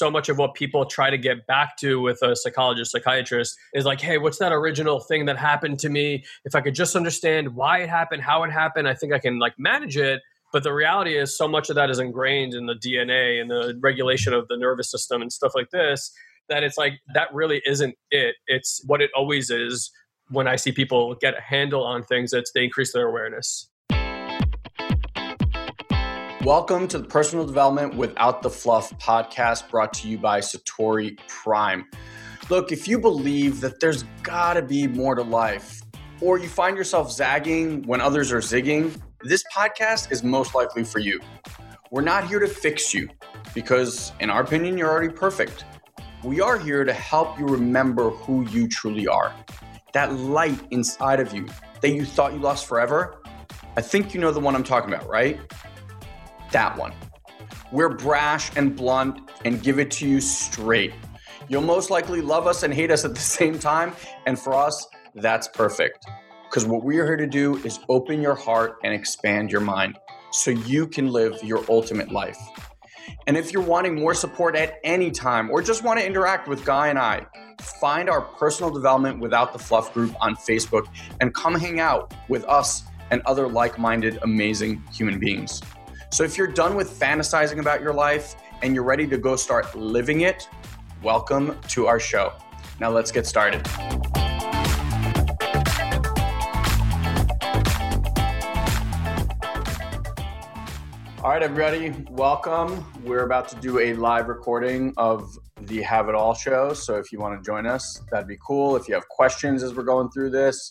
so much of what people try to get back to with a psychologist, psychiatrist is like, hey, what's that original thing that happened to me? If I could just understand why it happened, how it happened, I think I can like manage it. But the reality is, so much of that is ingrained in the DNA and the regulation of the nervous system and stuff like this that it's like that really isn't it. It's what it always is. When I see people get a handle on things, it's they increase their awareness. Welcome to the Personal Development Without the Fluff podcast brought to you by Satori Prime. Look, if you believe that there's gotta be more to life, or you find yourself zagging when others are zigging, this podcast is most likely for you. We're not here to fix you because, in our opinion, you're already perfect. We are here to help you remember who you truly are. That light inside of you that you thought you lost forever. I think you know the one I'm talking about, right? That one. We're brash and blunt and give it to you straight. You'll most likely love us and hate us at the same time. And for us, that's perfect. Because what we're here to do is open your heart and expand your mind so you can live your ultimate life. And if you're wanting more support at any time or just want to interact with Guy and I, find our personal development without the fluff group on Facebook and come hang out with us and other like minded, amazing human beings. So if you're done with fantasizing about your life and you're ready to go start living it, welcome to our show. Now let's get started. All right, everybody, welcome. We're about to do a live recording of the Have It All show. So if you want to join us, that'd be cool. If you have questions as we're going through this,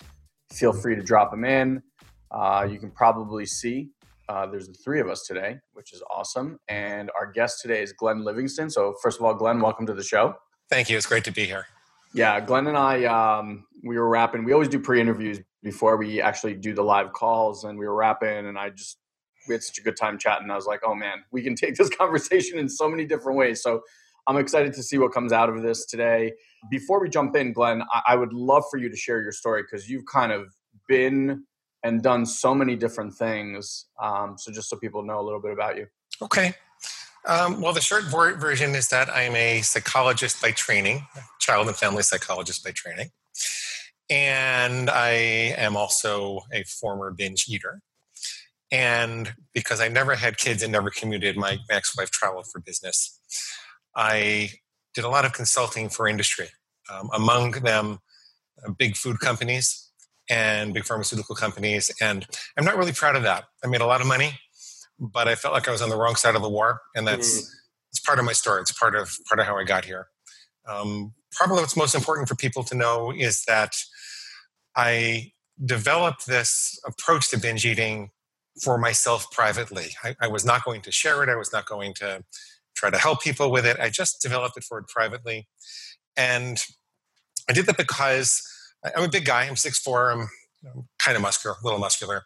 feel free to drop them in. Uh, you can probably see uh, there's the three of us today, which is awesome. And our guest today is Glenn Livingston. So, first of all, Glenn, welcome to the show. Thank you. It's great to be here. Yeah, Glenn and I, um, we were rapping. We always do pre interviews before we actually do the live calls. And we were rapping, and I just, we had such a good time chatting. I was like, oh man, we can take this conversation in so many different ways. So, I'm excited to see what comes out of this today. Before we jump in, Glenn, I, I would love for you to share your story because you've kind of been and done so many different things. Um, so just so people know a little bit about you. Okay. Um, well, the short version is that I'm a psychologist by training, child and family psychologist by training. And I am also a former binge eater. And because I never had kids and never commuted, my ex wife traveled for business. I did a lot of consulting for industry, um, among them, uh, big food companies, and big pharmaceutical companies. And I'm not really proud of that. I made a lot of money, but I felt like I was on the wrong side of the war, and that's mm. it's part of my story. It's part of part of how I got here. Um, probably what's most important for people to know is that I developed this approach to binge eating for myself privately. I, I was not going to share it. I was not going to try to help people with it. I just developed it for it privately, and I did that because I'm a big guy. I'm 6'4". I'm kind of muscular, a little muscular.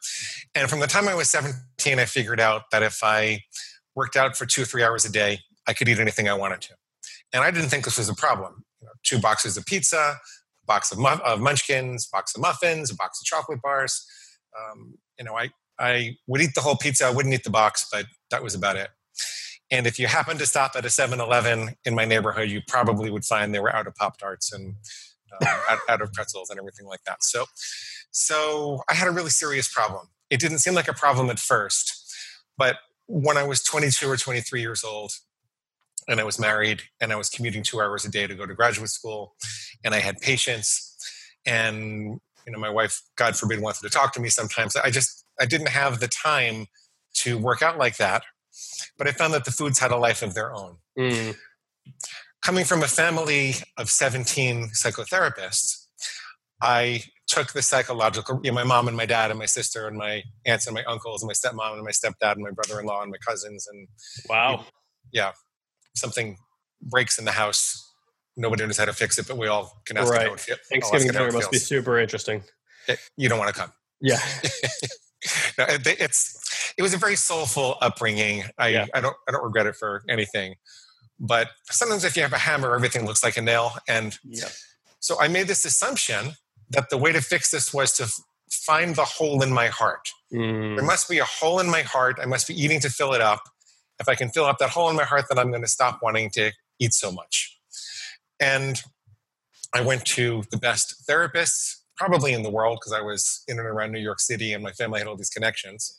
And from the time I was 17, I figured out that if I worked out for two or three hours a day, I could eat anything I wanted to. And I didn't think this was a problem. You know, two boxes of pizza, a box of, mu- of munchkins, a box of muffins, a box of chocolate bars. Um, you know, I, I would eat the whole pizza. I wouldn't eat the box, but that was about it. And if you happened to stop at a 7 Eleven in my neighborhood, you probably would find they were out of Pop Tarts and uh, out, out, of pretzels and everything like that. So, so I had a really serious problem. It didn't seem like a problem at first, but when I was 22 or 23 years old, and I was married, and I was commuting two hours a day to go to graduate school, and I had patients, and you know, my wife, God forbid, wanted to talk to me sometimes. I just I didn't have the time to work out like that. But I found that the foods had a life of their own. Mm coming from a family of 17 psychotherapists, I took the psychological, you know, my mom and my dad and my sister and my aunts and my uncles and my stepmom and my stepdad and my brother-in-law and my cousins and wow, yeah, something breaks in the house. Nobody knows how to fix it, but we all can ask right. it. Thanksgiving dinner must be super interesting. It, you don't want to come. Yeah. no, it, it's it was a very soulful upbringing. I yeah. I don't I don't regret it for anything. But sometimes if you have a hammer, everything looks like a nail. And yeah. so I made this assumption that the way to fix this was to find the hole in my heart. Mm. There must be a hole in my heart. I must be eating to fill it up. If I can fill up that hole in my heart, then I'm going to stop wanting to eat so much. And I went to the best therapists probably in the world because I was in and around New York City and my family had all these connections.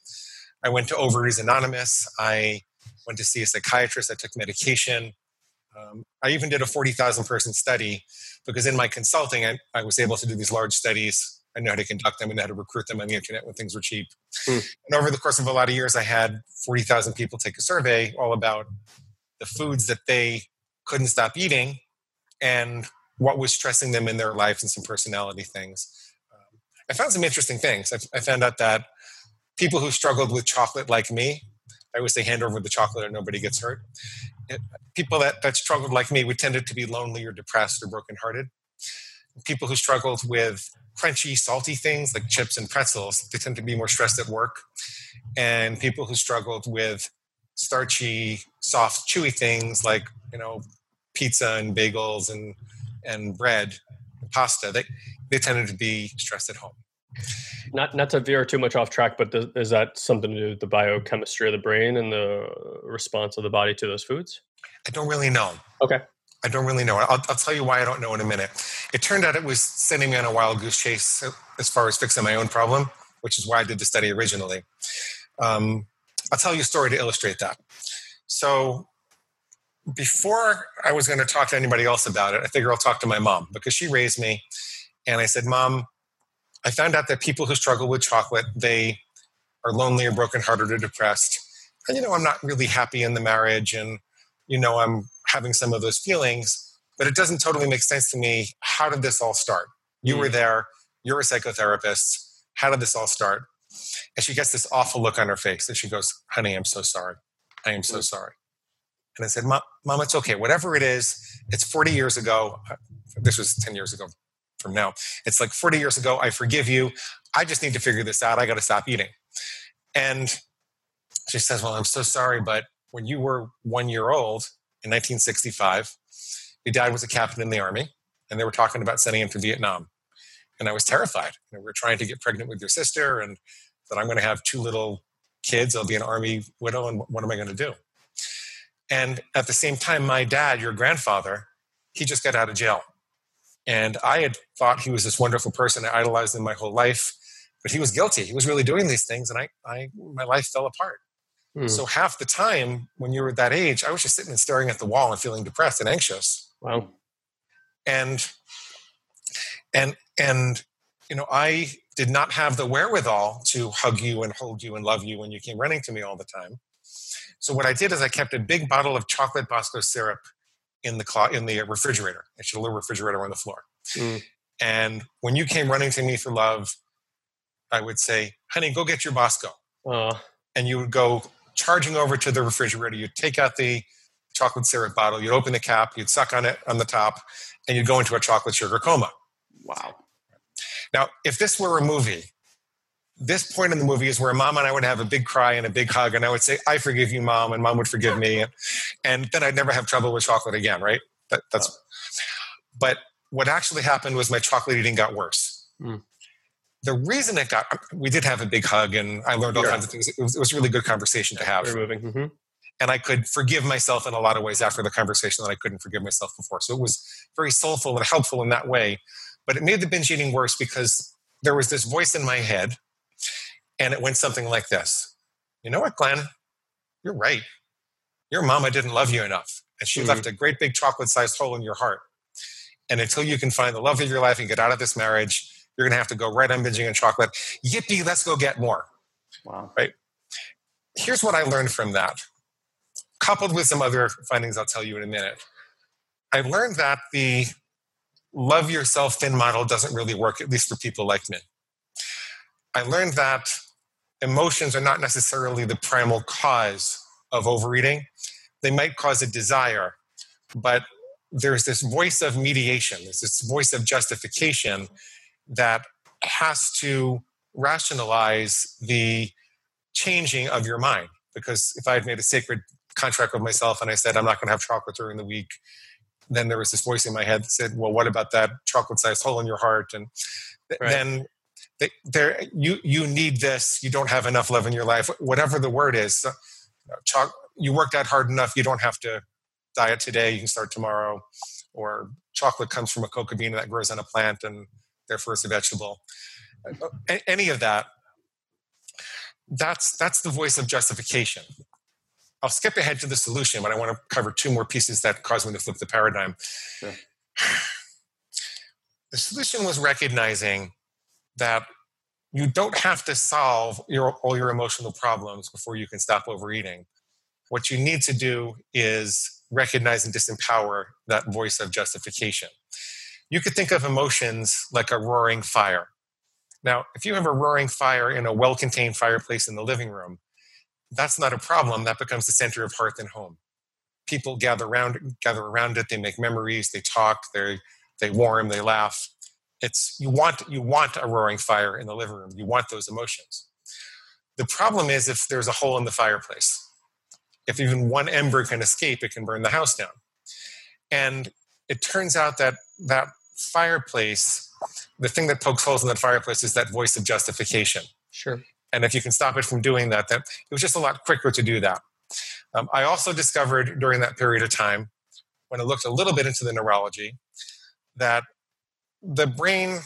I went to Overeaters Anonymous. I went to see a psychiatrist. I took medication. Um, I even did a 40,000 person study because in my consulting, I, I, was able to do these large studies. I know how to conduct them and how to recruit them on the internet when things were cheap. Mm. And over the course of a lot of years, I had 40,000 people take a survey all about the foods that they couldn't stop eating and what was stressing them in their lives and some personality things. Um, I found some interesting things. I, I found out that people who struggled with chocolate like me, I always say hand over the chocolate and nobody gets hurt. People that, that struggled like me would tended to be lonely or depressed or brokenhearted. People who struggled with crunchy, salty things like chips and pretzels, they tend to be more stressed at work. And people who struggled with starchy, soft, chewy things like, you know, pizza and bagels and, and bread and pasta, they, they tended to be stressed at home. Not not to veer too much off track, but does, is that something to do with the biochemistry of the brain and the response of the body to those foods? I don't really know. Okay. I don't really know. I'll, I'll tell you why I don't know in a minute. It turned out it was sending me on a wild goose chase as far as fixing my own problem, which is why I did the study originally. Um, I'll tell you a story to illustrate that. So, before I was going to talk to anybody else about it, I figure I'll talk to my mom because she raised me. And I said, Mom, I found out that people who struggle with chocolate, they are lonely or brokenhearted or depressed. And, you know, I'm not really happy in the marriage and, you know, I'm having some of those feelings, but it doesn't totally make sense to me. How did this all start? You mm. were there, you're a psychotherapist. How did this all start? And she gets this awful look on her face and she goes, Honey, I'm so sorry. I am so mm. sorry. And I said, Mom, Mom, it's okay. Whatever it is, it's 40 years ago. This was 10 years ago from now. It's like 40 years ago. I forgive you. I just need to figure this out. I got to stop eating. And she says, Well, I'm so sorry, but when you were one year old, in 1965. Your dad was a captain in the army, and they were talking about sending him to Vietnam. And I was terrified. You know, we were trying to get pregnant with your sister, and that I'm going to have two little kids. I'll be an army widow, and what am I going to do? And at the same time, my dad, your grandfather, he just got out of jail. And I had thought he was this wonderful person. I idolized him my whole life, but he was guilty. He was really doing these things, and I, I my life fell apart. Hmm. So half the time when you were that age, I was just sitting and staring at the wall and feeling depressed and anxious. Wow. And and and you know, I did not have the wherewithal to hug you and hold you and love you when you came running to me all the time. So what I did is I kept a big bottle of chocolate Bosco syrup in the clo- in the refrigerator. Actually, a little refrigerator on the floor. Mm. And when you came running to me for love, I would say, "Honey, go get your Bosco." Uh. And you would go charging over to the refrigerator. You'd take out the chocolate syrup bottle, you'd open the cap, you'd suck on it on the top, and you'd go into a chocolate sugar coma. Wow. Now, if this were a movie, this point in the movie is where mom and I would have a big cry and a big hug, and I would say, I forgive you, mom, and mom would forgive me. And, and then I'd never have trouble with chocolate again, right? That, that's, but what actually happened was my chocolate eating got worse. Mm the reason it got we did have a big hug and i learned all yeah. kinds of things it was, it was, a really good conversation to have Very moving. Mm-hmm. and i could forgive myself in a lot of ways after the conversation that i couldn't forgive myself before so it was very soulful and helpful in that way but it made the binge eating worse because there was this voice in my head and it went something like this you know what glenn you're right your mama didn't love you enough and she mm-hmm. left a great big chocolate sized hole in your heart and until you can find the love of your life and get out of this marriage you're going to have to go right on binging on chocolate. Yippee, let's go get more. Wow. Right. Here's what I learned from that, coupled with some other findings I'll tell you in a minute. I learned that the love yourself thin model doesn't really work, at least for people like me. I learned that emotions are not necessarily the primal cause of overeating. They might cause a desire, but there's this voice of mediation, there's this voice of justification that has to rationalize the changing of your mind. Because if I had made a sacred contract with myself and I said, I'm not going to have chocolate during the week, then there was this voice in my head that said, Well, what about that chocolate sized hole in your heart? And th- right. then there, you, you need this, you don't have enough love in your life, whatever the word is. You, know, cho- you worked out hard enough, you don't have to diet today, you can start tomorrow, or chocolate comes from a coca bean that grows on a plant and therefore it's a vegetable. Uh, any of that, that's that's the voice of justification. I'll skip ahead to the solution, but I want to cover two more pieces that cause me to flip the paradigm. Sure. The solution was recognizing that you don't have to solve your, all your emotional problems before you can stop overeating. What you need to do is recognize and disempower that voice of justification. You could think of emotions like a roaring fire. Now, if you have a roaring fire in a well contained fireplace in the living room, that's not a problem. That becomes the center of hearth and home. People gather around, gather around it. They make memories. They talk. They they warm. They laugh. It's you want you want a roaring fire in the living room. You want those emotions. The problem is if there's a hole in the fireplace. If even one ember can escape, it can burn the house down. And it turns out that that fireplace, the thing that pokes holes in that fireplace is that voice of justification. Sure. And if you can stop it from doing that, that it was just a lot quicker to do that. Um, I also discovered during that period of time, when I looked a little bit into the neurology, that the brain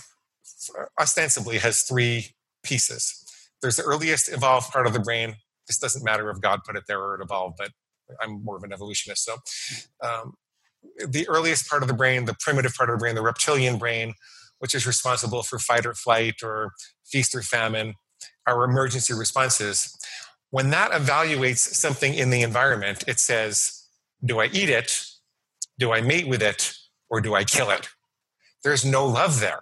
ostensibly has three pieces. There's the earliest evolved part of the brain. This doesn't matter if God put it there or it evolved, but I'm more of an evolutionist. So, um, the earliest part of the brain, the primitive part of the brain, the reptilian brain, which is responsible for fight or flight or feast or famine, our emergency responses. When that evaluates something in the environment, it says, Do I eat it? Do I mate with it? Or do I kill it? There's no love there.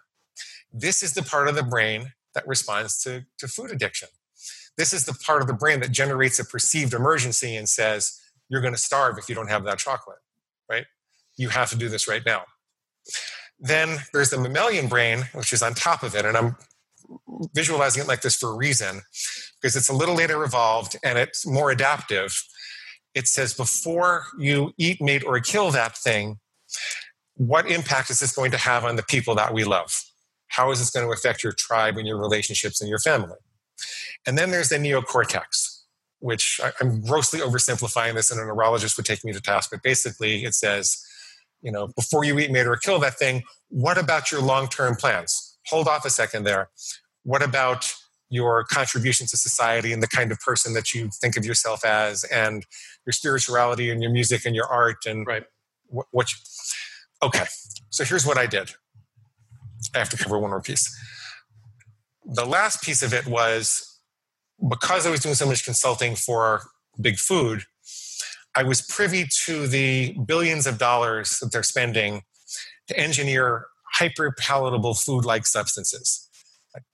This is the part of the brain that responds to, to food addiction. This is the part of the brain that generates a perceived emergency and says, You're going to starve if you don't have that chocolate, right? You have to do this right now. Then there's the mammalian brain, which is on top of it. And I'm visualizing it like this for a reason, because it's a little later evolved and it's more adaptive. It says, Before you eat, mate, or kill that thing, what impact is this going to have on the people that we love? How is this going to affect your tribe and your relationships and your family? And then there's the neocortex, which I'm grossly oversimplifying this, and a neurologist would take me to task. But basically, it says, you know, before you eat, mate, or kill that thing, what about your long term plans? Hold off a second there. What about your contribution to society and the kind of person that you think of yourself as, and your spirituality and your music and your art and right. what, what you, Okay, so here's what I did. I have to cover one more piece. The last piece of it was because I was doing so much consulting for Big Food, I was privy to the billions of dollars that they're spending to engineer hyper palatable food like substances.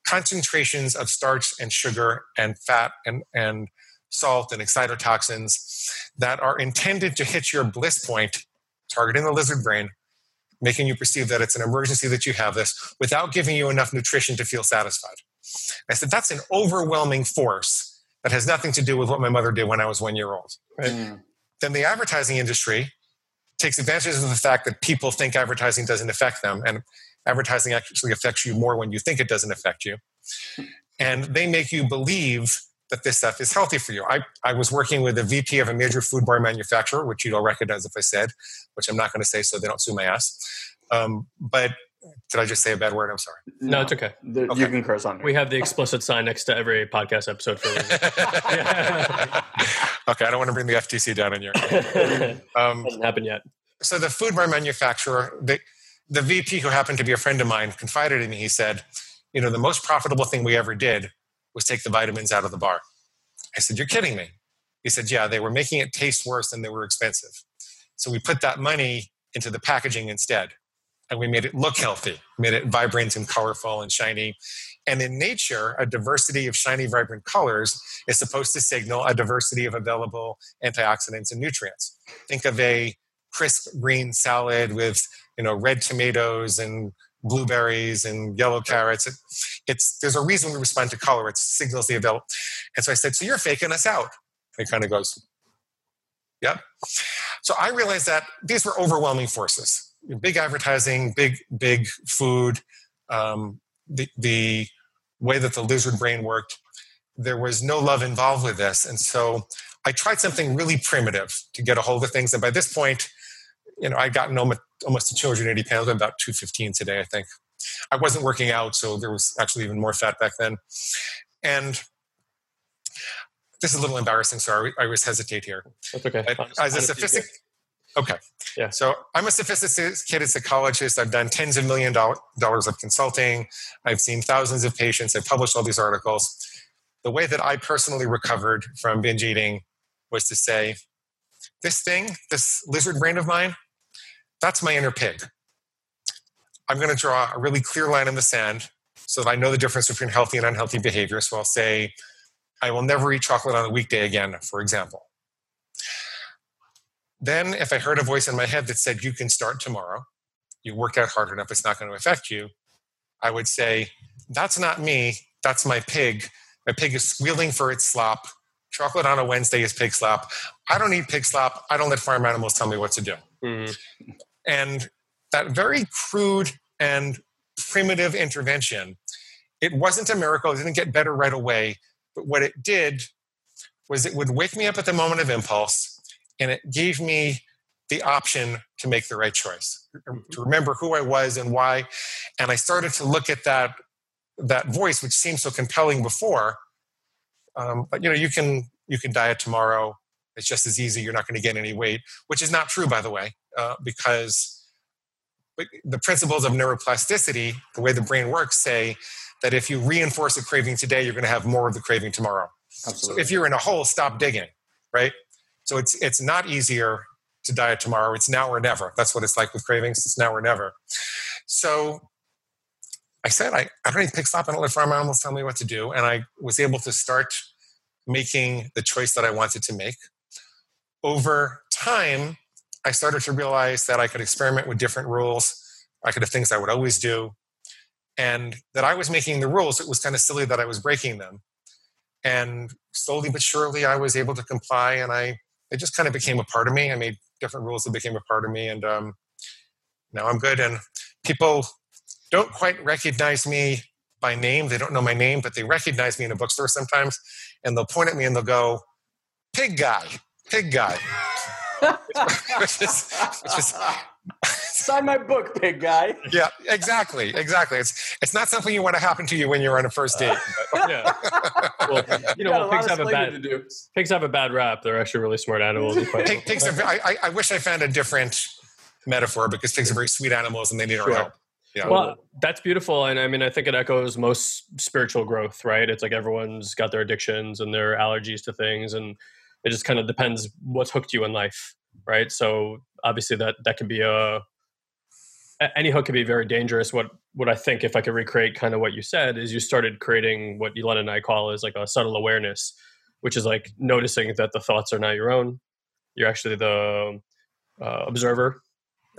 Concentrations of starch and sugar and fat and, and salt and excitotoxins that are intended to hit your bliss point, targeting the lizard brain, making you perceive that it's an emergency that you have this without giving you enough nutrition to feel satisfied. I said, that's an overwhelming force that has nothing to do with what my mother did when I was one year old. Right? Mm. Then the advertising industry takes advantage of the fact that people think advertising doesn't affect them, and advertising actually affects you more when you think it doesn't affect you. And they make you believe that this stuff is healthy for you. I, I was working with a VP of a major food bar manufacturer, which you'd all recognize if I said, which I'm not going to say so they don't sue my ass. Um, but did I just say a bad word? I'm sorry. No, no it's okay. The, okay. You can curse on. We have the explicit sign next to every podcast episode for a reason. okay, I don't want to bring the FTC down on you. Um, Hasn't happened yet. So the food bar manufacturer, the, the VP who happened to be a friend of mine, confided in me. He said, "You know, the most profitable thing we ever did was take the vitamins out of the bar. I said, You're kidding me. He said, Yeah, they were making it taste worse and they were expensive. So we put that money into the packaging instead. And we made it look healthy, made it vibrant and colorful and shiny. And in nature, a diversity of shiny, vibrant colors is supposed to signal a diversity of available antioxidants and nutrients. Think of a crisp green salad with you know red tomatoes and blueberries and yellow carrots. It, it's there's a reason we respond to color. It signals the available. And so I said, so you're faking us out. And he kind of goes, yep. So I realized that these were overwhelming forces. Big advertising, big big food, um, the the way that the lizard brain worked. There was no love involved with this, and so I tried something really primitive to get a hold of things. And by this point, you know, I'd gotten almost, almost to 280 pounds, I'm about 215 today, I think. I wasn't working out, so there was actually even more fat back then. And this is a little embarrassing, so I, always hesitate here. That's okay. as a sophisticated, okay, yeah. So I'm a sophisticated psychologist. I've done tens of million dollars of consulting. I've seen thousands of patients. I've published all these articles. The way that I personally recovered from binge eating was to say, this thing, this lizard brain of mine, that's my inner pig. I'm going to draw a really clear line in the sand so that I know the difference between healthy and unhealthy behavior. So I'll say, I will never eat chocolate on a weekday again, for example. Then, if I heard a voice in my head that said, You can start tomorrow, you work out hard enough, it's not going to affect you, I would say, That's not me, that's my pig. My pig is squealing for its slop. Chocolate on a Wednesday is pig slop. I don't eat pig slop. I don't let farm animals tell me what to do. Mm-hmm. And that very crude and primitive intervention, it wasn't a miracle. It didn't get better right away. But what it did was it would wake me up at the moment of impulse and it gave me the option to make the right choice, to remember who I was and why. And I started to look at that that voice, which seemed so compelling before. Um, but you know, you can you can diet tomorrow. It's just as easy. You're not going to get any weight, which is not true, by the way, uh, because the principles of neuroplasticity, the way the brain works, say that if you reinforce a craving today, you're going to have more of the craving tomorrow. Absolutely. So if you're in a hole, stop digging, right? So it's it's not easier to diet tomorrow. It's now or never. That's what it's like with cravings. It's now or never. So I said, I, I don't to pick stop. I don't let farm animals tell me what to do. And I was able to start making the choice that I wanted to make. Over time, I started to realize that I could experiment with different rules. I could have things I would always do. And that I was making the rules. It was kind of silly that I was breaking them. And slowly but surely, I was able to comply. And I, it just kind of became a part of me. I made different rules that became a part of me. And um, now I'm good. And people don't quite recognize me by name. They don't know my name, but they recognize me in a bookstore sometimes. And they'll point at me and they'll go, Pig guy, pig guy which is, which is sign my book, pig guy. Yeah, exactly, exactly. It's it's not something you want to happen to you when you're on a first date. But, yeah. Well, you know, well, pigs have a bad pigs have a bad rap. They're actually really smart animals. Pig, pigs are. I, I wish I found a different metaphor because pigs are very sweet animals and they need our help. Yeah. Well, that's beautiful. And I mean, I think it echoes most spiritual growth, right? It's like everyone's got their addictions and their allergies to things. And it just kind of depends what's hooked you in life right so obviously that that can be a any hook can be very dangerous what what i think if i could recreate kind of what you said is you started creating what Elin and i call is like a subtle awareness which is like noticing that the thoughts are not your own you're actually the uh, observer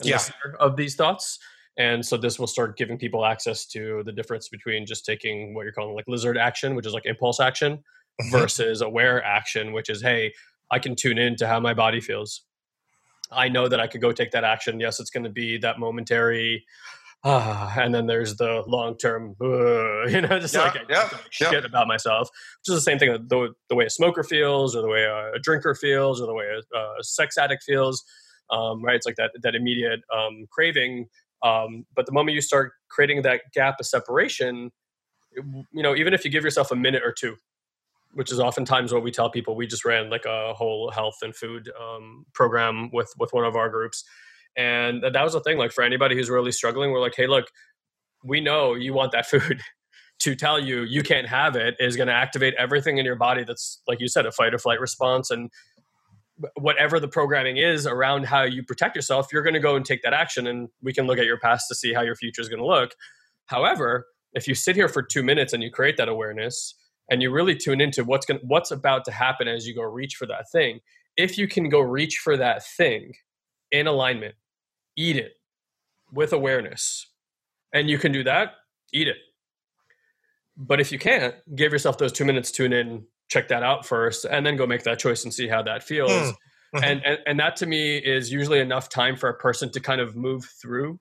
yeah. of these thoughts and so this will start giving people access to the difference between just taking what you're calling like lizard action which is like impulse action. Versus aware action, which is, hey, I can tune in to how my body feels. I know that I could go take that action. Yes, it's going to be that momentary, uh, and then there's the long term, uh, you know, just yeah, like, yeah, like shit yeah. about myself. Which is the same thing the, the way a smoker feels, or the way a, a drinker feels, or the way a, a sex addict feels. Um, right? It's like that that immediate um, craving. Um, but the moment you start creating that gap of separation, you know, even if you give yourself a minute or two which is oftentimes what we tell people. We just ran like a whole health and food um, program with with one of our groups, and that was the thing. Like for anybody who's really struggling, we're like, hey, look, we know you want that food. to tell you you can't have it is going to activate everything in your body that's like you said a fight or flight response and whatever the programming is around how you protect yourself you're going to go and take that action and we can look at your past to see how your future is going to look however if you sit here for two minutes and you create that awareness and you really tune into what's going what's about to happen as you go reach for that thing. If you can go reach for that thing in alignment eat it with awareness and you can do that eat it. But if you can't give yourself those two minutes tune in check that out first and then go make that choice and see how that feels. Mm. and, and and that to me is usually enough time for a person to kind of move through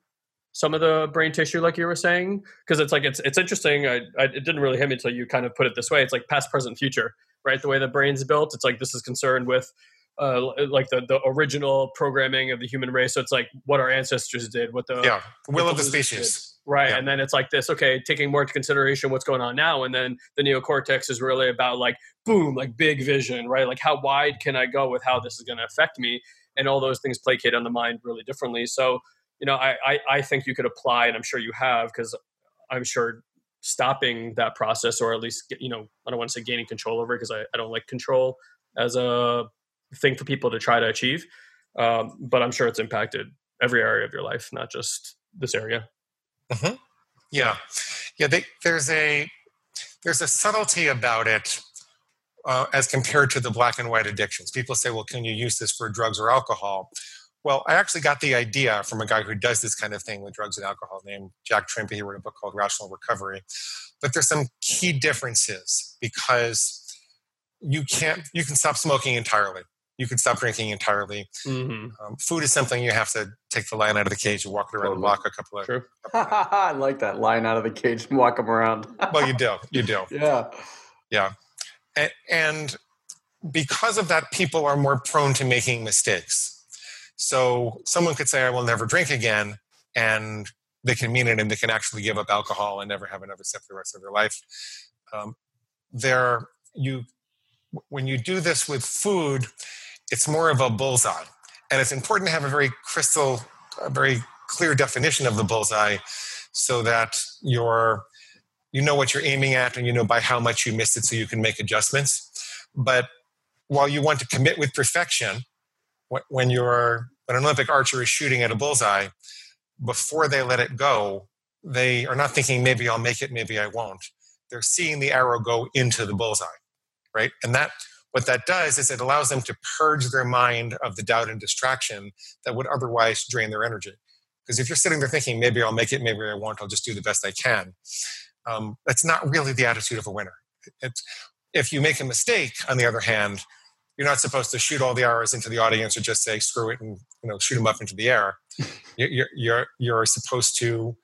some of the brain tissue, like you were saying, because it's like it's it's interesting. I, I, it didn't really hit me until you kind of put it this way. It's like past, present, future, right? The way the brain's built, it's like this is concerned with uh, like the, the original programming of the human race. So it's like what our ancestors did, what the yeah will of the species. Did. Right. Yeah. And then it's like this, okay, taking more into consideration what's going on now. And then the neocortex is really about like, boom, like big vision, right? Like how wide can I go with how this is going to affect me? And all those things placate on the mind really differently. So, you know, I, I, I think you could apply, and I'm sure you have, because I'm sure stopping that process or at least, you know, I don't want to say gaining control over it because I, I don't like control as a thing for people to try to achieve. Um, but I'm sure it's impacted every area of your life, not just this area. Mm-hmm. Yeah, yeah. They, there's a there's a subtlety about it uh, as compared to the black and white addictions. People say, "Well, can you use this for drugs or alcohol?" Well, I actually got the idea from a guy who does this kind of thing with drugs and alcohol, named Jack Trimpey. He wrote a book called Rational Recovery. But there's some key differences because you can't you can stop smoking entirely you can stop drinking entirely. Mm-hmm. Um, food is something you have to take the lion out of the cage and walk it around totally. the block a couple of. True. I like that lion out of the cage and walk them around. well, you do, you do. Yeah, yeah, and, and because of that, people are more prone to making mistakes. So someone could say, "I will never drink again," and they can mean it, and they can actually give up alcohol and never have another sip for the rest of their life. Um, there, you when you do this with food it's more of a bullseye. And it's important to have a very crystal, a very clear definition of the bullseye so that you're you know what you're aiming at and you know by how much you missed it so you can make adjustments. But while you want to commit with perfection, when you're when an Olympic archer is shooting at a bullseye, before they let it go, they are not thinking maybe I'll make it, maybe I won't. They're seeing the arrow go into the bullseye, right? And that what that does is it allows them to purge their mind of the doubt and distraction that would otherwise drain their energy. Because if you're sitting there thinking, maybe I'll make it, maybe I won't, I'll just do the best I can, um, that's not really the attitude of a winner. It's, if you make a mistake, on the other hand, you're not supposed to shoot all the arrows into the audience or just say screw it and you know shoot them up into the air. You're, you're, you're supposed to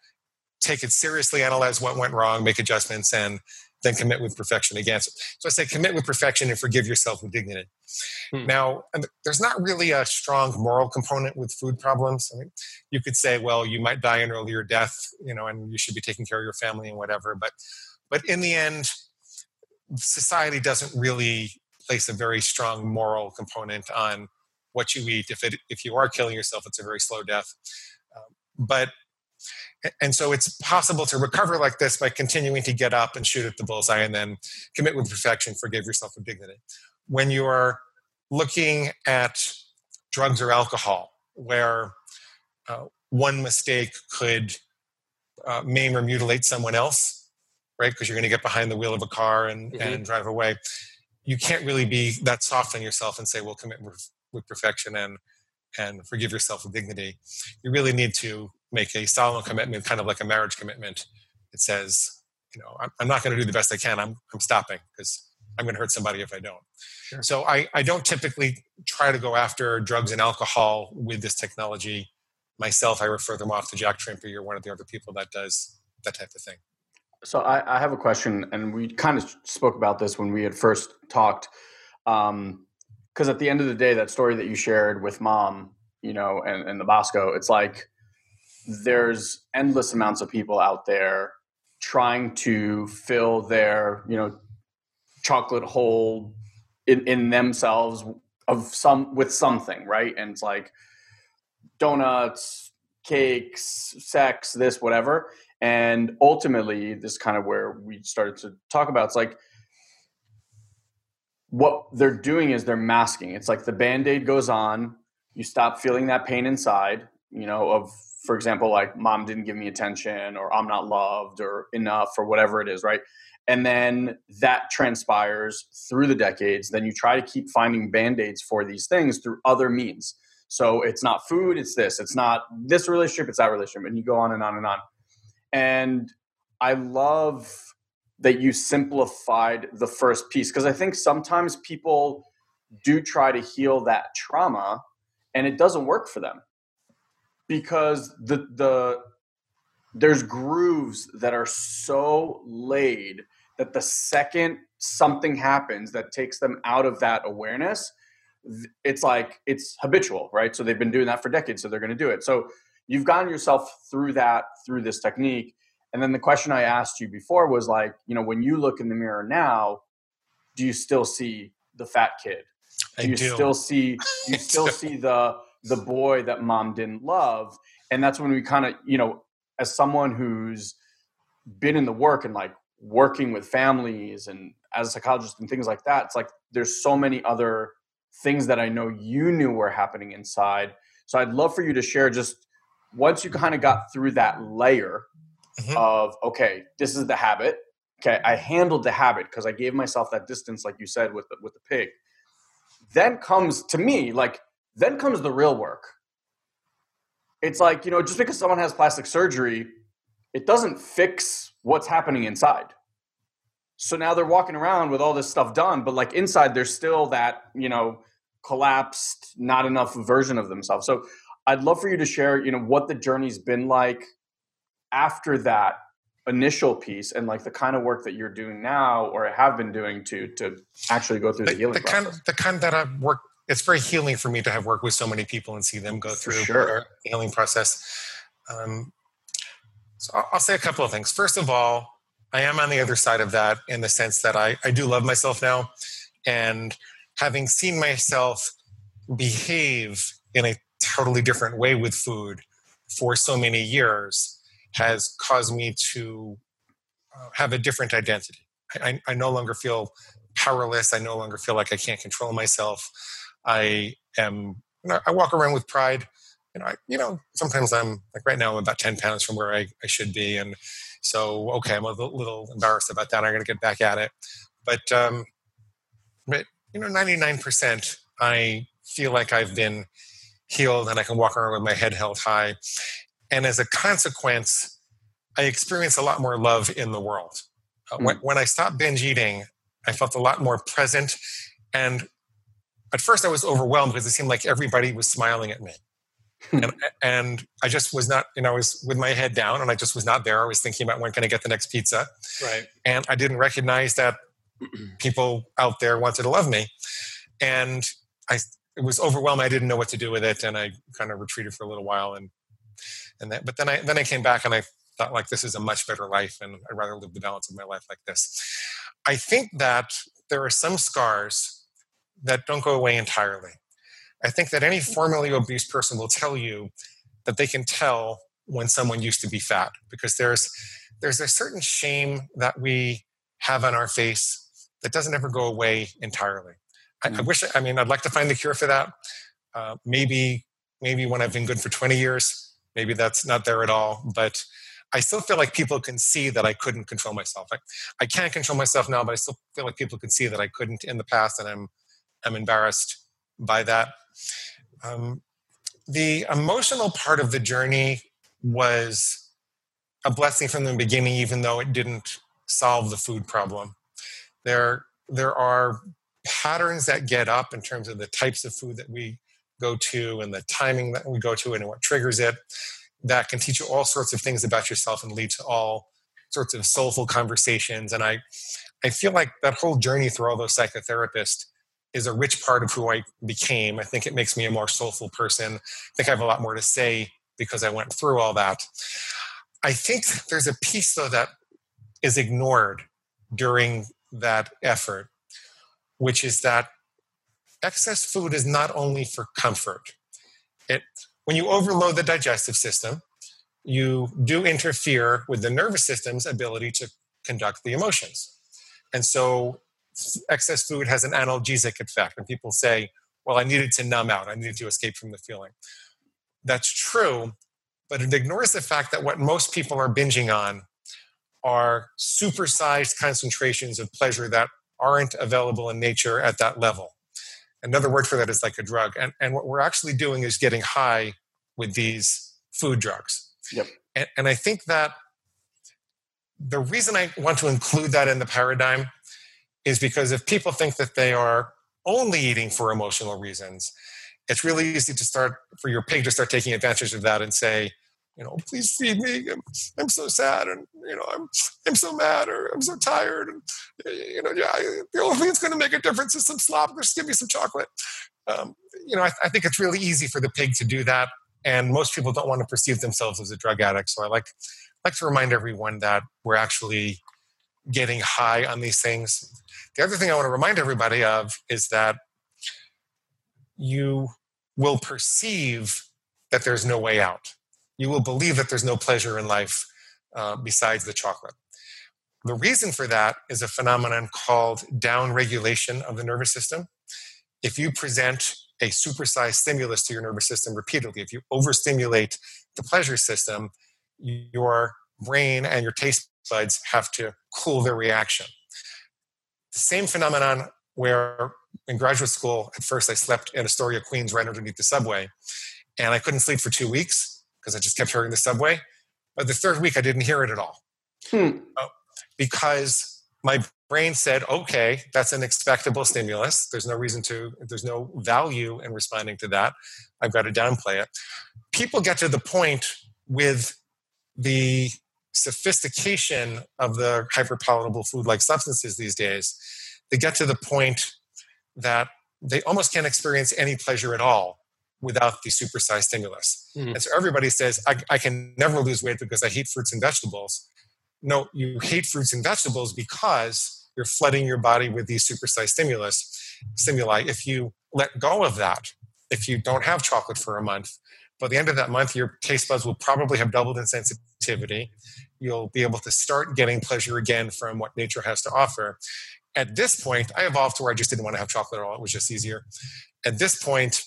take it seriously, analyze what went wrong, make adjustments, and then commit with perfection again. So, so I say commit with perfection and forgive yourself with dignity. Hmm. Now, there's not really a strong moral component with food problems. I mean, you could say, well, you might die an earlier death, you know, and you should be taking care of your family and whatever. But, but in the end, society doesn't really place a very strong moral component on what you eat. If it, if you are killing yourself, it's a very slow death. Um, but and so it's possible to recover like this by continuing to get up and shoot at the bullseye and then commit with perfection, forgive yourself with dignity. When you are looking at drugs or alcohol, where uh, one mistake could uh, maim or mutilate someone else, right? Because you're going to get behind the wheel of a car and, mm-hmm. and drive away. You can't really be that soft on yourself and say, well, commit with, perfection and and forgive yourself with dignity. You really need to make a solemn commitment, kind of like a marriage commitment. It says, you know, I'm, I'm not going to do the best I can. I'm, I'm stopping because I'm going to hurt somebody if I don't. Sure. So I, I don't typically try to go after drugs and alcohol with this technology myself. I refer them off to Jack Trimpey or one of the other people that does that type of thing. So I, I have a question, and we kind of spoke about this when we had first talked. Because um, at the end of the day, that story that you shared with mom, you know, and, and the Bosco, it's like there's endless amounts of people out there trying to fill their you know chocolate hole in, in themselves of some with something right and it's like donuts cakes sex this whatever and ultimately this kind of where we started to talk about it's like what they're doing is they're masking it's like the band-aid goes on you stop feeling that pain inside you know of for example, like mom didn't give me attention or I'm not loved or enough or whatever it is, right? And then that transpires through the decades. Then you try to keep finding band aids for these things through other means. So it's not food, it's this, it's not this relationship, it's that relationship. And you go on and on and on. And I love that you simplified the first piece because I think sometimes people do try to heal that trauma and it doesn't work for them because the the there's grooves that are so laid that the second something happens that takes them out of that awareness it's like it's habitual, right? So they've been doing that for decades, so they're going to do it. So you've gotten yourself through that through this technique. And then the question I asked you before was like, you know, when you look in the mirror now, do you still see the fat kid? Do you do. still see you still see the the boy that mom didn't love? And that's when we kind of, you know, as someone who's been in the work and like working with families and as a psychologist and things like that, it's like there's so many other things that I know you knew were happening inside. So I'd love for you to share just once you kind of got through that layer mm-hmm. of okay, this is the habit. Okay, I handled the habit because I gave myself that distance, like you said with the, with the pig. Then comes to me like then comes the real work. It's like you know just because someone has plastic surgery, it doesn't fix what's happening inside. So now they're walking around with all this stuff done, but like inside, there's still that, you know, collapsed, not enough version of themselves. So I'd love for you to share, you know, what the journey's been like after that initial piece and like the kind of work that you're doing now or have been doing to to actually go through the, the healing the process. kind the kind that I've worked it's very healing for me to have worked with so many people and see them go through sure. the healing process. Um, so I'll say a couple of things. First of all, I am on the other side of that in the sense that I, I do love myself now. And having seen myself behave in a totally different way with food for so many years has caused me to uh, have a different identity. I, I, no longer feel powerless. I no longer feel like I can't control myself. I am, I walk around with pride. You know, I, you know, sometimes I'm like right now I'm about 10 pounds from where I, I should be. And so, okay, I'm a little embarrassed about that. I'm going to get back at it. But, um, but you know, 99%, I feel like I've been healed and I can walk around with my head held high. And as a consequence, I experience a lot more love in the world. Uh, mm. when, when I stopped binge eating, I felt a lot more present. And at first, I was overwhelmed because it seemed like everybody was smiling at me. and, and I just was not, you know, I was with my head down and I just was not there. I was thinking about when can I get the next pizza. Right. And I didn't recognize that people out there wanted to love me. And I, it was overwhelming. I didn't know what to do with it. And I kind of retreated for a little while. And, and that, but then I, then I came back and I thought like, this is a much better life. And I'd rather live the balance of my life like this. I think that there are some scars that don't go away entirely. I think that any formerly obese person will tell you that they can tell when someone used to be fat because there's there's a certain shame that we have on our face that doesn't ever go away entirely. I, I wish I mean I'd like to find the cure for that. Uh, maybe maybe when I've been good for 20 years, maybe that's not there at all. But I still feel like people can see that I couldn't control myself. I, I can't control myself now, but I still feel like people can see that I couldn't in the past, and I'm I'm embarrassed by that. Um, the emotional part of the journey was a blessing from the beginning, even though it didn't solve the food problem. There, there are patterns that get up in terms of the types of food that we go to and the timing that we go to and what triggers it that can teach you all sorts of things about yourself and lead to all sorts of soulful conversations and i i feel like that whole journey through all those psychotherapists is a rich part of who I became. I think it makes me a more soulful person. I think I have a lot more to say because I went through all that. I think there's a piece, though, that is ignored during that effort, which is that excess food is not only for comfort. It, when you overload the digestive system, you do interfere with the nervous system's ability to conduct the emotions. And so excess food has an analgesic effect. And people say, well, I needed to numb out, I needed to escape from the feeling. That's true, but it ignores the fact that what most people are binging on are supersized concentrations of pleasure that aren't available in nature at that level. Another word for that is like a drug. And, and what we're actually doing is getting high with these food drugs. Yep. And, and I think that the reason I want to include that in the paradigm is because if people think that they are only eating for emotional reasons, it's really easy to start for your pig to start taking advantage of that and say, you know, please feed me. I'm, I'm so sad, and you know, I'm I'm so mad, or I'm so tired, and you know, yeah, the only thing that's going to make a difference is some slop. Just give me some chocolate. Um, you know, I, I think it's really easy for the pig to do that, and most people don't want to perceive themselves as a drug addict. So I like like to remind everyone that we're actually getting high on these things. The other thing I want to remind everybody of is that you will perceive that there's no way out you will believe that there's no pleasure in life uh, besides the chocolate. The reason for that is a phenomenon called downregulation of the nervous system. If you present a supersized stimulus to your nervous system repeatedly, if you overstimulate the pleasure system, your brain and your taste buds have to cool their reaction. The same phenomenon where in graduate school, at first I slept in Astoria, Queens, right underneath the subway, and I couldn't sleep for two weeks because I just kept hearing the subway. But the third week, I didn't hear it at all hmm. Uh, because my brain said, okay, that's an expectable stimulus. There's no reason to, there's no value in responding to that. I've got to downplay it. People get to the point with the sophistication of the hyperpalatable food like substances these days, they get to the point that they almost can't experience any pleasure at all without the supersized stimulus. Mm-hmm. And so everybody says, I, I can never lose weight because I hate fruits and vegetables. No, you hate fruits and vegetables because you're flooding your body with these supersized stimulus stimuli. If you let go of that, if you don't have chocolate for a month, by the end of that month, your taste buds will probably have doubled in sensitivity. You'll be able to start getting pleasure again from what nature has to offer. At this point, I evolved to where I just didn't want to have chocolate at all. It was just easier. At this point,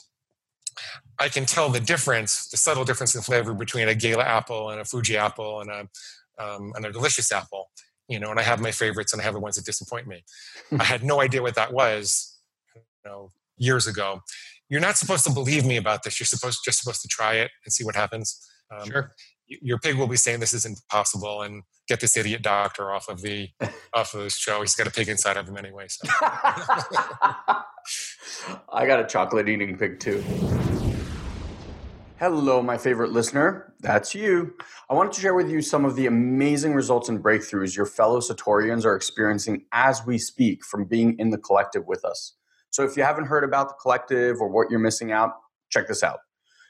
I can tell the difference, the subtle difference in flavor between a Gala apple and a Fuji apple and a um, and a delicious apple. You know, and I have my favorites and I have the ones that disappoint me. I had no idea what that was, you know, years ago. You're not supposed to believe me about this. You're supposed just supposed to try it and see what happens. Um, sure. Your pig will be saying this is impossible and get this idiot doctor off of the off of this show. He's got a pig inside of him anyway. So. I got a chocolate eating pig too. Hello, my favorite listener. That's you. I wanted to share with you some of the amazing results and breakthroughs your fellow Satorians are experiencing as we speak from being in the collective with us. So, if you haven't heard about the collective or what you're missing out, check this out.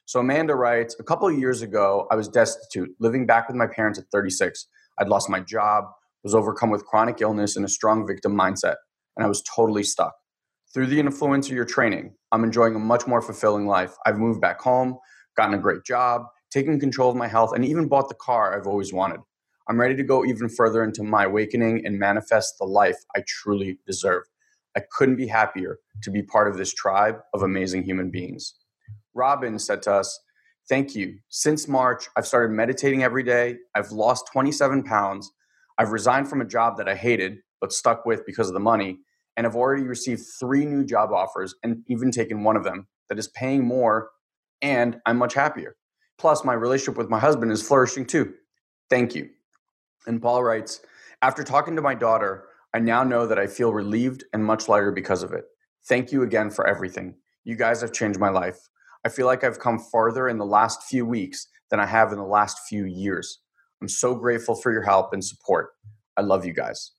So, Amanda writes A couple of years ago, I was destitute, living back with my parents at 36. I'd lost my job, was overcome with chronic illness and a strong victim mindset, and I was totally stuck. Through the influence of your training, I'm enjoying a much more fulfilling life. I've moved back home gotten a great job, taken control of my health, and even bought the car I've always wanted. I'm ready to go even further into my awakening and manifest the life I truly deserve. I couldn't be happier to be part of this tribe of amazing human beings. Robin said to us, Thank you. Since March, I've started meditating every day. I've lost 27 pounds. I've resigned from a job that I hated but stuck with because of the money. And I've already received three new job offers and even taken one of them that is paying more and I'm much happier. Plus, my relationship with my husband is flourishing too. Thank you. And Paul writes After talking to my daughter, I now know that I feel relieved and much lighter because of it. Thank you again for everything. You guys have changed my life. I feel like I've come farther in the last few weeks than I have in the last few years. I'm so grateful for your help and support. I love you guys.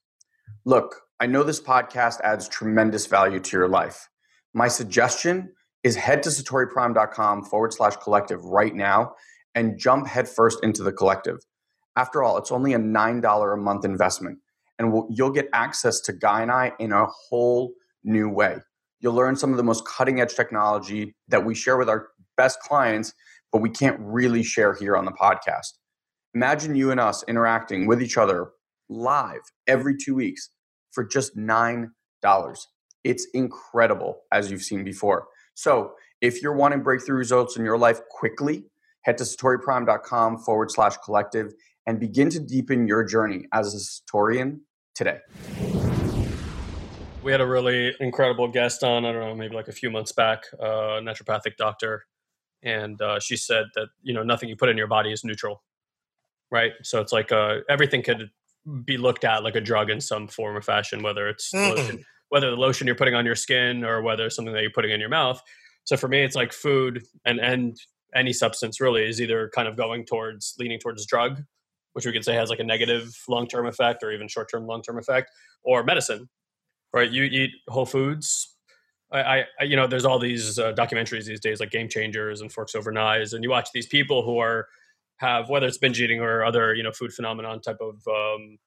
Look, I know this podcast adds tremendous value to your life. My suggestion is head to satoriprime.com forward slash collective right now and jump headfirst into the collective. After all, it's only a $9 a month investment, and we'll, you'll get access to Guy and I in a whole new way. You'll learn some of the most cutting edge technology that we share with our best clients, but we can't really share here on the podcast. Imagine you and us interacting with each other live every two weeks for just $9. It's incredible, as you've seen before. So if you're wanting breakthrough results in your life quickly, head to satoriprime.com forward slash collective and begin to deepen your journey as a Satorian today. We had a really incredible guest on, I don't know, maybe like a few months back, a naturopathic doctor. And uh, she said that, you know, nothing you put in your body is neutral, right? So it's like uh, everything could be looked at like a drug in some form or fashion, whether it's lotion, whether the lotion you're putting on your skin or whether something that you're putting in your mouth. So for me, it's like food and and any substance really is either kind of going towards leaning towards drug, which we could say has like a negative long term effect or even short term long term effect, or medicine. Right? You eat whole foods. I, I you know, there's all these uh, documentaries these days, like Game Changers and Forks Over Knives, and you watch these people who are have whether it's binge eating or other you know food phenomenon type of um,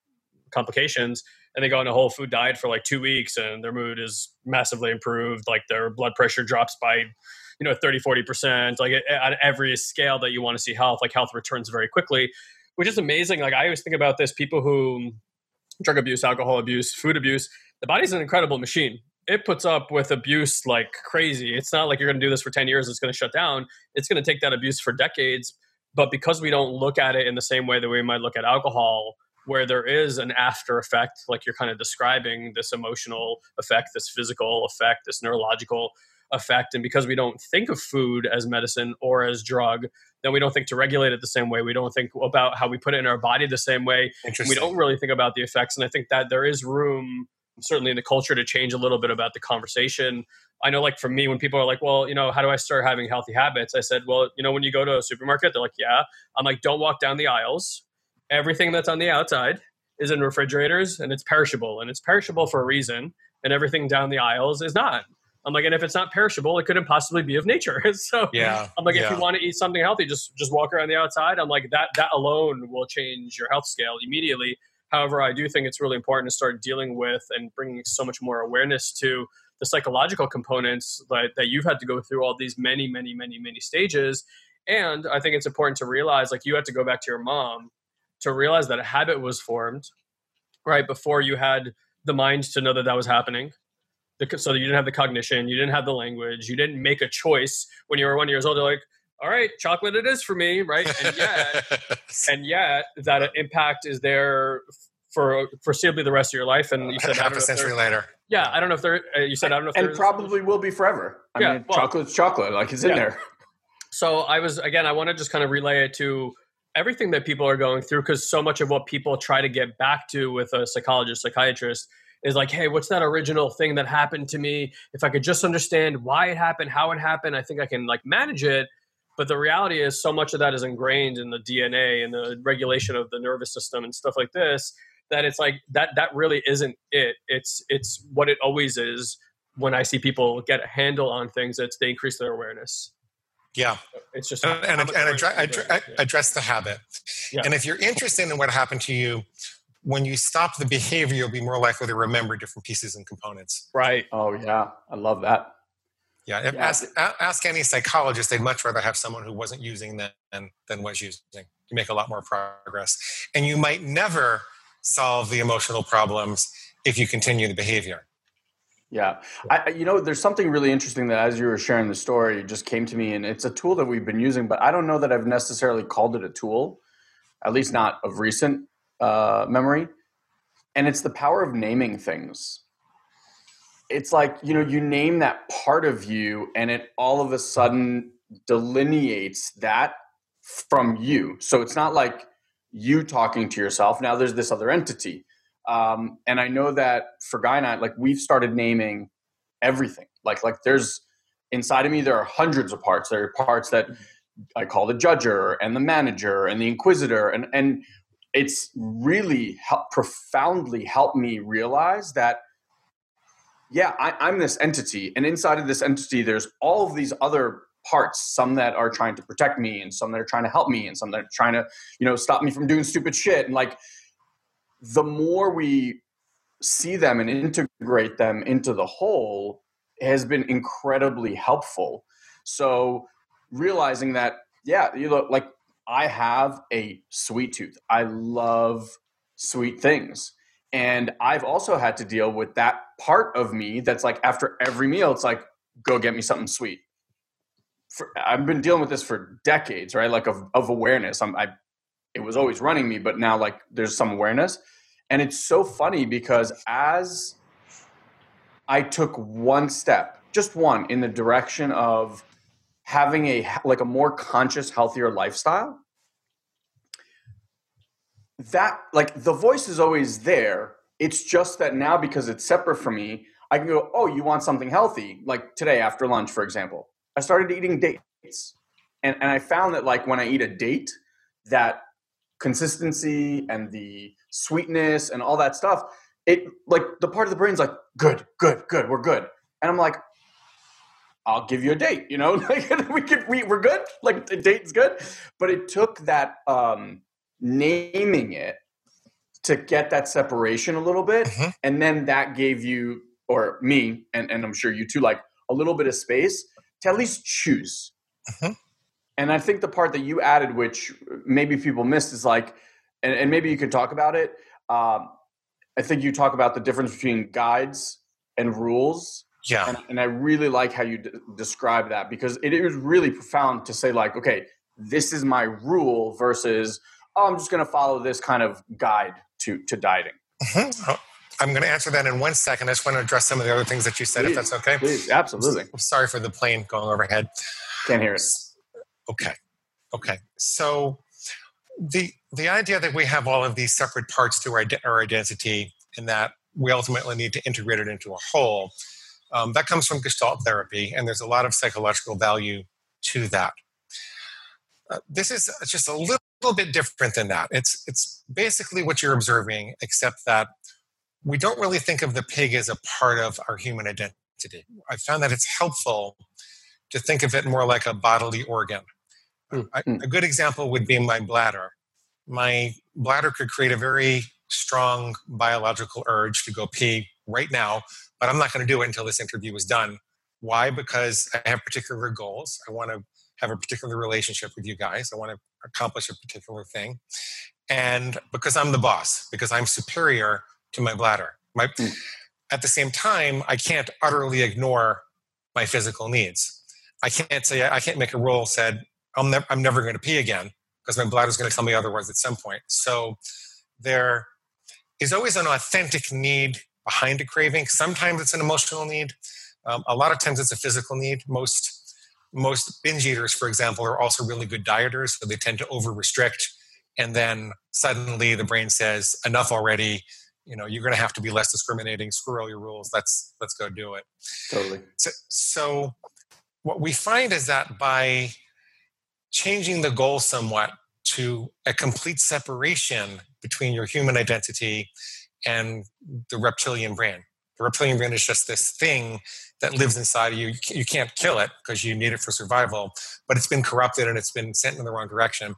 complications and they go on a whole food diet for like two weeks and their mood is massively improved like their blood pressure drops by you know 30 40% like on every scale that you want to see health like health returns very quickly which is amazing like i always think about this people who drug abuse alcohol abuse food abuse the body's an incredible machine. It puts up with abuse like crazy. It's not like you're going to do this for 10 years it's going to shut down. It's going to take that abuse for decades but because we don't look at it in the same way that we might look at alcohol where there is an after effect, like you're kind of describing this emotional effect, this physical effect, this neurological effect. And because we don't think of food as medicine or as drug, then we don't think to regulate it the same way. We don't think about how we put it in our body the same way. We don't really think about the effects. And I think that there is room, certainly in the culture, to change a little bit about the conversation. I know, like for me, when people are like, well, you know, how do I start having healthy habits? I said, well, you know, when you go to a supermarket, they're like, yeah. I'm like, don't walk down the aisles everything that's on the outside is in refrigerators and it's perishable and it's perishable for a reason and everything down the aisles is not. I'm like and if it's not perishable it couldn't possibly be of nature. So yeah i'm like yeah. if you want to eat something healthy just just walk around the outside. I'm like that that alone will change your health scale immediately. However i do think it's really important to start dealing with and bringing so much more awareness to the psychological components that, that you've had to go through all these many many many many stages. And i think it's important to realize like you had to go back to your mom to realize that a habit was formed right before you had the mind to know that that was happening. So that you didn't have the cognition you didn't have the language you didn't make a choice when you were one years old you're like all right chocolate it is for me right? And yet and yet that impact is there for foreseeably the rest of your life and you said half a century later yeah i don't know if there uh, you said i don't know if and probably will be forever. I yeah, mean well, chocolate's chocolate like it's in there. So i was again i want to just kind of relay it to everything that people are going through because so much of what people try to get back to with a psychologist psychiatrist is like hey what's that original thing that happened to me? If i could just understand why it happened how it happened i think i can like manage it. But the reality is so much of that is ingrained in the dna and the regulation of the nervous system and stuff like this that it's like that that really isn't it. It's it's what it always is when i see people get a handle on things it's they increase their awareness yeah. It's just and, and, and address, address the habit. Yeah. And if you're interested in what happened to you, when you stop the behavior, you'll be more likely to remember different pieces and components. Right. Oh, yeah. I love that. Yeah. yeah. Ask, ask any psychologist, they'd much rather have someone who wasn't using than, than was using. You make a lot more progress. And you might never solve the emotional problems if you continue the behavior. Yeah. I, you know, there's something really interesting that as you were sharing the story, it just came to me, and it's a tool that we've been using, but I don't know that I've necessarily called it a tool, at least not of recent uh, memory. And it's the power of naming things. It's like, you know, you name that part of you, and it all of a sudden delineates that from you. So it's not like you talking to yourself. Now there's this other entity um, and I know that for Guy like we've started naming everything. Like like there's inside of me there are hundreds of parts. There are parts that I call the judger and the manager and the inquisitor, and and it's really profoundly helped me realize that yeah I, am this entity and inside of this entity there's all of these other parts some that are trying to protect me and some that are trying to help me and some that are trying to you know stop me from doing stupid shit and like the more we see them and integrate them into the whole has been incredibly helpful. So realizing that, yeah, you look like I have a sweet tooth. I love sweet things. And I've also had to deal with that part of me that's like after every meal, it's like, go get me something sweet. For, I've been dealing with this for decades, right? Like of, of awareness. I'm, I it was always running me, but now like there's some awareness. And it's so funny because as I took one step, just one, in the direction of having a like a more conscious, healthier lifestyle, that like the voice is always there. It's just that now because it's separate from me, I can go, oh, you want something healthy? Like today after lunch, for example, I started eating dates And, and I found that like when I eat a date, that consistency and the sweetness and all that stuff, it like the part of the brain's like, good, good, good, we're good. And I'm like, I'll give you a date, you know, like we could, we, we're good. Like the date's good. But it took that, um, naming it to get that separation a little bit. Mm-hmm. And then that gave you, or me, and, and I'm sure you too, like a little bit of space to at least choose. Mm-hmm. And I think the part that you added, which maybe people missed, is like, and, and maybe you can talk about it. Um, I think you talk about the difference between guides and rules. Yeah. And, and I really like how you d- describe that because it is really profound to say, like, okay, this is my rule versus, oh, I'm just going to follow this kind of guide to, to dieting. Mm-hmm. I'm going to answer that in one second. I just want to address some of the other things that you said, please, if that's okay. Please, absolutely. I'm sorry for the plane going overhead. Can't hear it. Okay. Okay. So the the idea that we have all of these separate parts to our, our identity and that we ultimately need to integrate it into a whole, um, that comes from Gestalt therapy, and there's a lot of psychological value to that. Uh, this is just a little, little bit different than that. It's it's basically what you're observing, except that we don't really think of the pig as a part of our human identity. I found that it's helpful to think of it more like a bodily organ. Mm-hmm. A good example would be my bladder. My bladder could create a very strong biological urge to go pee right now, but I'm not going to do it until this interview is done. Why? Because I have particular goals. I want to have a particular relationship with you guys. I want to accomplish a particular thing. And because I'm the boss, because I'm superior to my bladder. My, mm. At the same time, I can't utterly ignore my physical needs. I can't say, I can't make a rule said, I'm, ne- I'm never going to pee again because my bladder is going to tell me otherwise at some point. So there is always an authentic need behind a craving. Sometimes it's an emotional need. Um, a lot of times it's a physical need. Most most binge eaters, for example, are also really good dieters, so they tend to over restrict, and then suddenly the brain says, "Enough already." You know, you're going to have to be less discriminating. Screw all your rules. Let's let's go do it. Totally. So, so what we find is that by changing the goal somewhat to a complete separation between your human identity and the reptilian brain. The reptilian brain is just this thing that lives inside of you. You can't kill it because you need it for survival, but it's been corrupted and it's been sent in the wrong direction.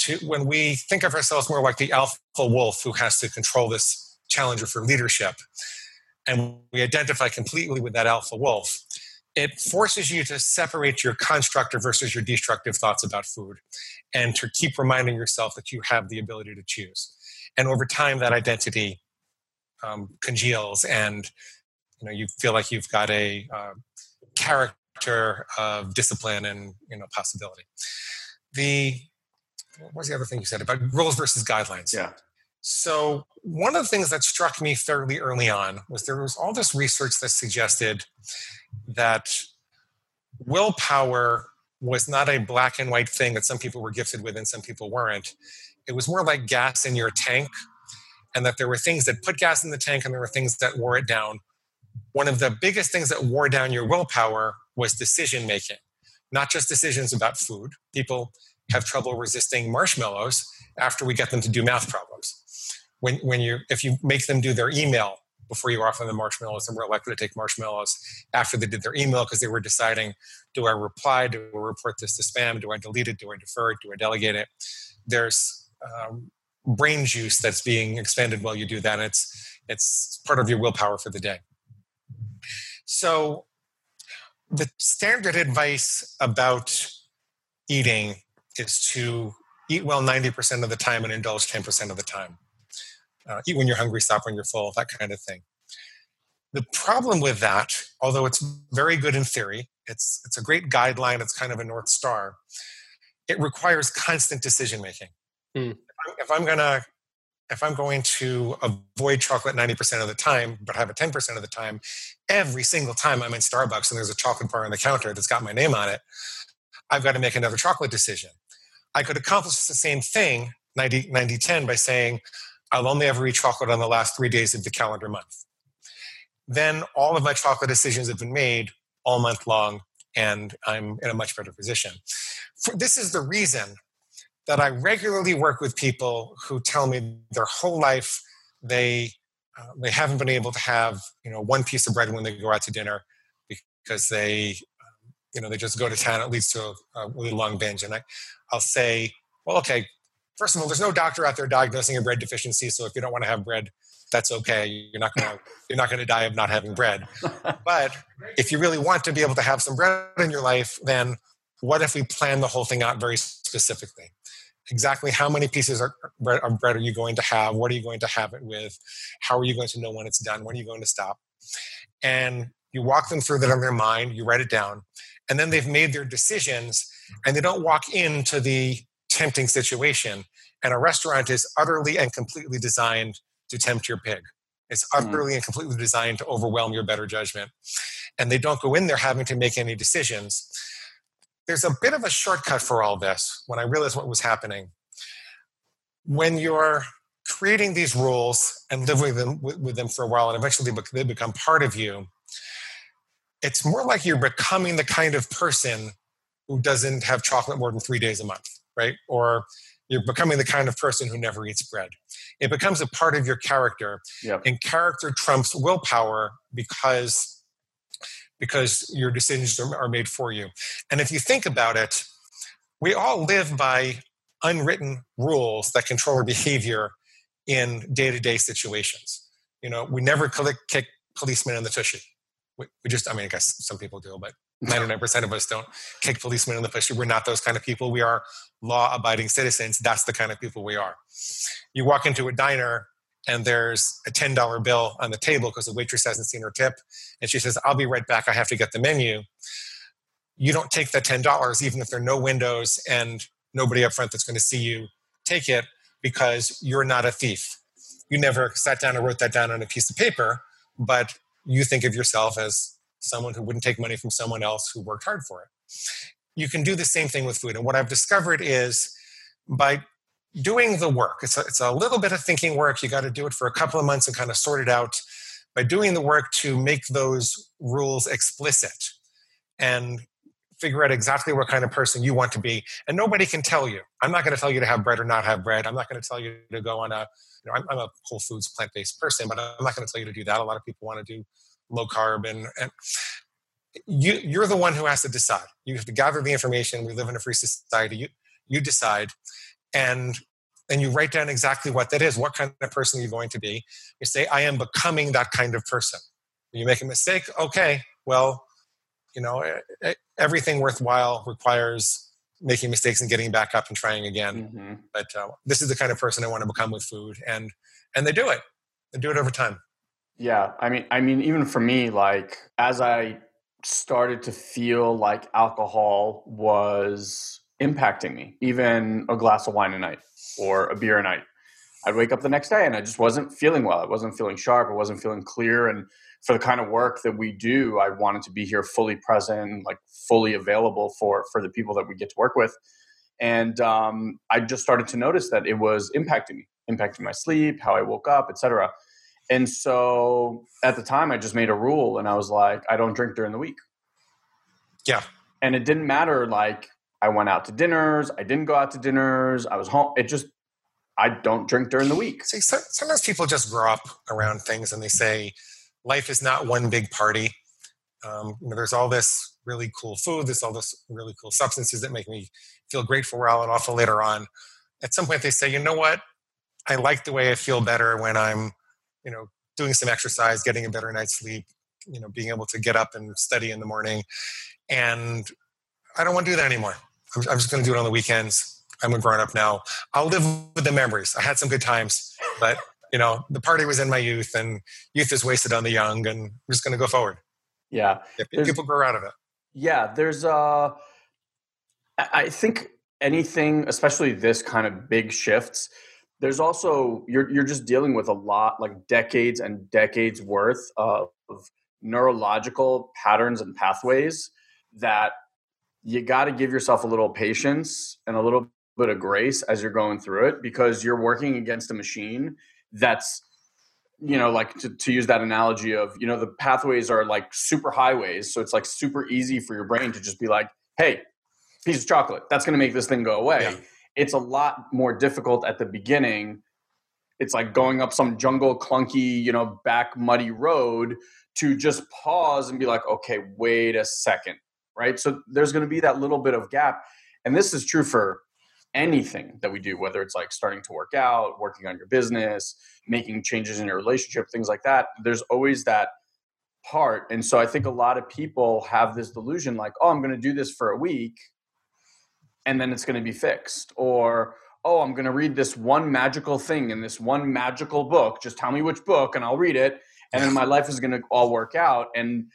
To, when we think of ourselves more like the alpha wolf who has to control this challenger for leadership, and we identify completely with that alpha wolf, it forces you to separate your constructive versus your destructive thoughts about food and to keep reminding yourself that you have the ability to choose. And over time that identity um, congeals and you know you feel like you've got a uh, character of discipline and you know possibility. The what was the other thing you said about rules versus guidelines? Yeah so one of the things that struck me fairly early on was there was all this research that suggested that willpower was not a black and white thing that some people were gifted with and some people weren't. It was more like gas in your tank, and that there were things that put gas in the tank and there were things that wore it down. One of the biggest things that wore down your willpower was decision making, not just decisions about food. People have trouble resisting marshmallows after we get them to do math problems. When, when you, if you make them do their email before you offer them the marshmallows and more likely to take marshmallows after they did their email because they were deciding do I reply, do I report this to spam, do I delete it, do I defer it, do I delegate it? There's um, brain juice that's being expended while you do that. It's, it's part of your willpower for the day. So, the standard advice about eating is to eat well 90% of the time and indulge 10% of the time uh, eat when you're hungry, stop when you're full, that kind of thing. The problem with that, although it's very good in theory, it's, it's a great guideline, it's kind of a North Star, it requires constant decision making. Mm. If I'm, I'm gonna if I'm going to avoid chocolate 90% of the time, but have it 10% of the time, every single time I'm in Starbucks and there's a chocolate bar on the counter that's got my name on it, I've got to make another chocolate decision. I could accomplish the same thing 90 90 10 by saying, I'll only ever eat chocolate on the last three days of the calendar month. Then all of my chocolate decisions have been made all month long, and I'm in a much better position. For, this is the reason that I regularly work with people who tell me their whole life they uh, they haven't been able to have you know one piece of bread when they go out to dinner because they um, you know they just go to town. It leads to a, a really long binge, and I, I'll say, well, okay. First of all, there's no doctor out there diagnosing a bread deficiency, so if you don't want to have bread, that's okay. You're not gonna you're not gonna die of not having bread. but if you really want to be able to have some bread in your life, then what if we plan the whole thing out very specifically? exactly how many pieces of bread are you going to have? What are you going to have it with? How are you going to know when it's done? When are you going to stop? And you walk them through that in their mind, you write it down, and then they've made their decisions and they don't walk into the tempting situation. And a restaurant is utterly and completely designed to tempt your pig. It's hmm. utterly mm. and completely designed to overwhelm your better judgment. And they don't go in there having to make any decisions there's a bit of a shortcut for all this when I realized what was happening. When you're creating these rules and living with them, with them for a while and eventually they become part of you, it's more like you're becoming the kind of person who doesn't have chocolate more than three days a month, right? Or you're becoming the kind of person who never eats bread. It becomes a part of your character. Yep. And character trumps willpower because because your decisions are, made for you. And if you think about it, we all live by unwritten rules that control our behavior in day-to-day situations. You know, we never kick policemen in the tushy. We, we just, I mean, I guess some people do, but 99% of us don't kick policemen in the face. We're not those kind of people. We are law-abiding citizens. That's the kind of people we are. You walk into a diner and there's a $10 bill on the table because the waitress hasn't seen her tip and she says i'll be right back i have to get the menu you don't take that $10 even if there are no windows and nobody up front that's going to see you take it because you're not a thief you never sat down and wrote that down on a piece of paper but you think of yourself as someone who wouldn't take money from someone else who worked hard for it you can do the same thing with food and what i've discovered is by doing the work. It's a, it's a little bit of thinking work. You got to do it for a couple of months and kind of sort it out by doing the work to make those rules explicit and figure out exactly what kind of person you want to be. And nobody can tell you. I'm not going to tell you to have bread or not have bread. I'm not going to tell you to go on a, you know, I'm, I'm a whole foods plant based person, but I'm not going to tell you to do that. A lot of people want to do low carb and, and you, you're the one who has to decide. You have to gather the information. We live in a free society. You, you decide and and you write down exactly what that is what kind of person you're going to be you say i am becoming that kind of person you make a mistake okay well you know everything worthwhile requires making mistakes and getting back up and trying again mm-hmm. but uh, this is the kind of person i want to become with food and and they do it they do it over time yeah i mean i mean even for me like as i started to feel like alcohol was impacting me, even a glass of wine a night or a beer a night. I'd wake up the next day and I just wasn't feeling well. I wasn't feeling sharp. I wasn't feeling clear. And for the kind of work that we do, I wanted to be here fully present, like fully available for for the people that we get to work with. And um, I just started to notice that it was impacting me, impacting my sleep, how I woke up, etc. And so at the time, I just made a rule, and I was like, I don't drink during the week. Yeah. And it didn't matter like I went out to dinners. I didn't go out to dinners. I was home. It just, I don't drink during the week. See, so, sometimes people just grow up around things and they say life is not one big party. Um, you know, there's all this really cool food. There's all this really cool substances that make me feel great for a while and awful later on. At some point, they say, you know what? I like the way I feel better when I'm, you know, doing some exercise, getting a better night's sleep, you know, being able to get up and study in the morning. And I don't want to do that anymore. I'm, I'm just going to do it on the weekends. I'm a grown up now. I'll live with the memories. I had some good times, but you know, the party was in my youth, and youth is wasted on the young, and I'm just going to go forward. Yeah, yeah people grow out of it. Yeah, there's uh, I think anything, especially this kind of big shifts. There's also you're you're just dealing with a lot, like decades and decades worth of neurological patterns and pathways that you got to give yourself a little patience and a little bit of grace as you're going through it because you're working against a machine that's you know, like to, to use that analogy of, you know, the pathways are like super highways. So it's like super easy for your brain to just be like, hey, piece of chocolate, that's going to make this thing go away. Yeah. It's a lot more difficult at the beginning. It's like going up some jungle clunky, you know, back muddy road to just pause and be like, okay, wait a second, right? So there's going to be that little bit of gap. And this is true for anything that we do, whether it's like starting to work out, working on your business, making changes in your relationship, things like that. There's always that part. And so I think a lot of people have this delusion like, oh, I'm going to do this for a week and then it's going to be fixed. Or, oh, I'm going to read this one magical thing in this one magical book. Just tell me which book and I'll read it. And then my life is going to all work out. And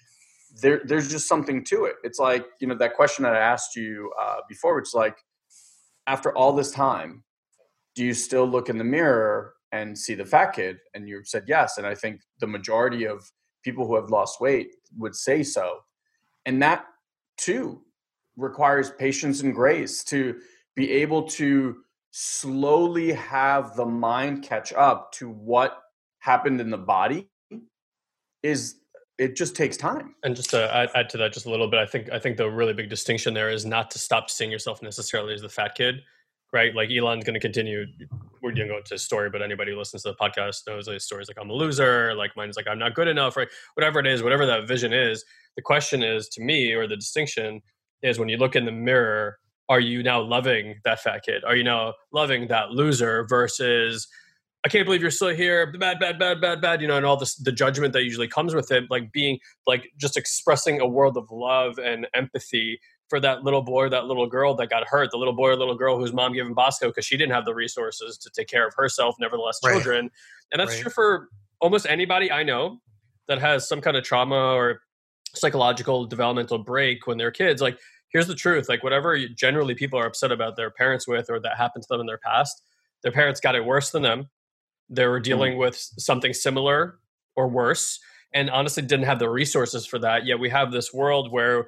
there, there's just something to it. It's like, you know, that question that I asked you uh, before, which is like, after all this time, do you still look in the mirror and see the fat kid? And you said yes. And I think the majority of people who have lost weight would say so. And that too requires patience and grace to be able to slowly have the mind catch up to what happened in the body is it just takes time. And just to add, to that just a little bit, I think I think the really big distinction there is not to stop seeing yourself necessarily as the fat kid, right? Like Elin's going to continue. We're going to go into his story, but anybody who listens to the podcast knows his stories like I'm a loser, like mine's like I'm not good enough, right? Whatever it is, whatever that vision is, the question is to me, or the distinction is when you look in the mirror, are you now loving that fat kid? Are you now loving that loser versus I can't believe you're still here. Bad, bad, bad, bad, bad. You know, and all this the judgment that usually comes with it, like being like just expressing a world of love and empathy for that little boy or that little girl that got hurt, the little boy or little girl whose mom gave him Bosco because she didn't have the resources to take care of herself, nevertheless, right. children. And that's right. true for almost anybody I know that has some kind of trauma or psychological developmental break when they're kids. Like, here's the truth like, whatever generally people are upset about their parents with or that happened to them in their past, their parents got it worse than them they were dealing mm. with something similar or worse and honestly didn't have the resources for that yet we have this world where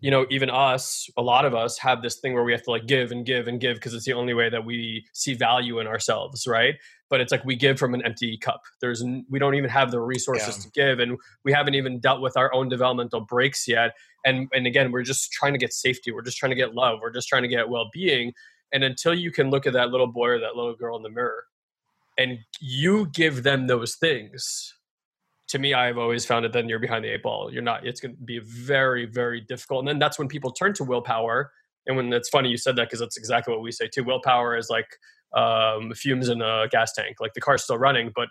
you know even us a lot of us have this thing where we have to like give and give and give because it's the only way that we see value in ourselves right? But it's like we give from an empty cup. There's we don't even have the resources yeah. to give and we haven't even dealt with our own developmental breaks yet. And and again we're just trying to get safety. We're just trying to get love. We're just trying to get well-being. And until you can look at that little boy or that little girl in the mirror and you give them those things to me i've always found it then you're behind the eight ball. You're not it's going to be very very difficult. And then that's when people turn to willpower. And when it's funny you said that because that's exactly what we say too. Willpower is like um, fumes in a gas tank like the car's still running but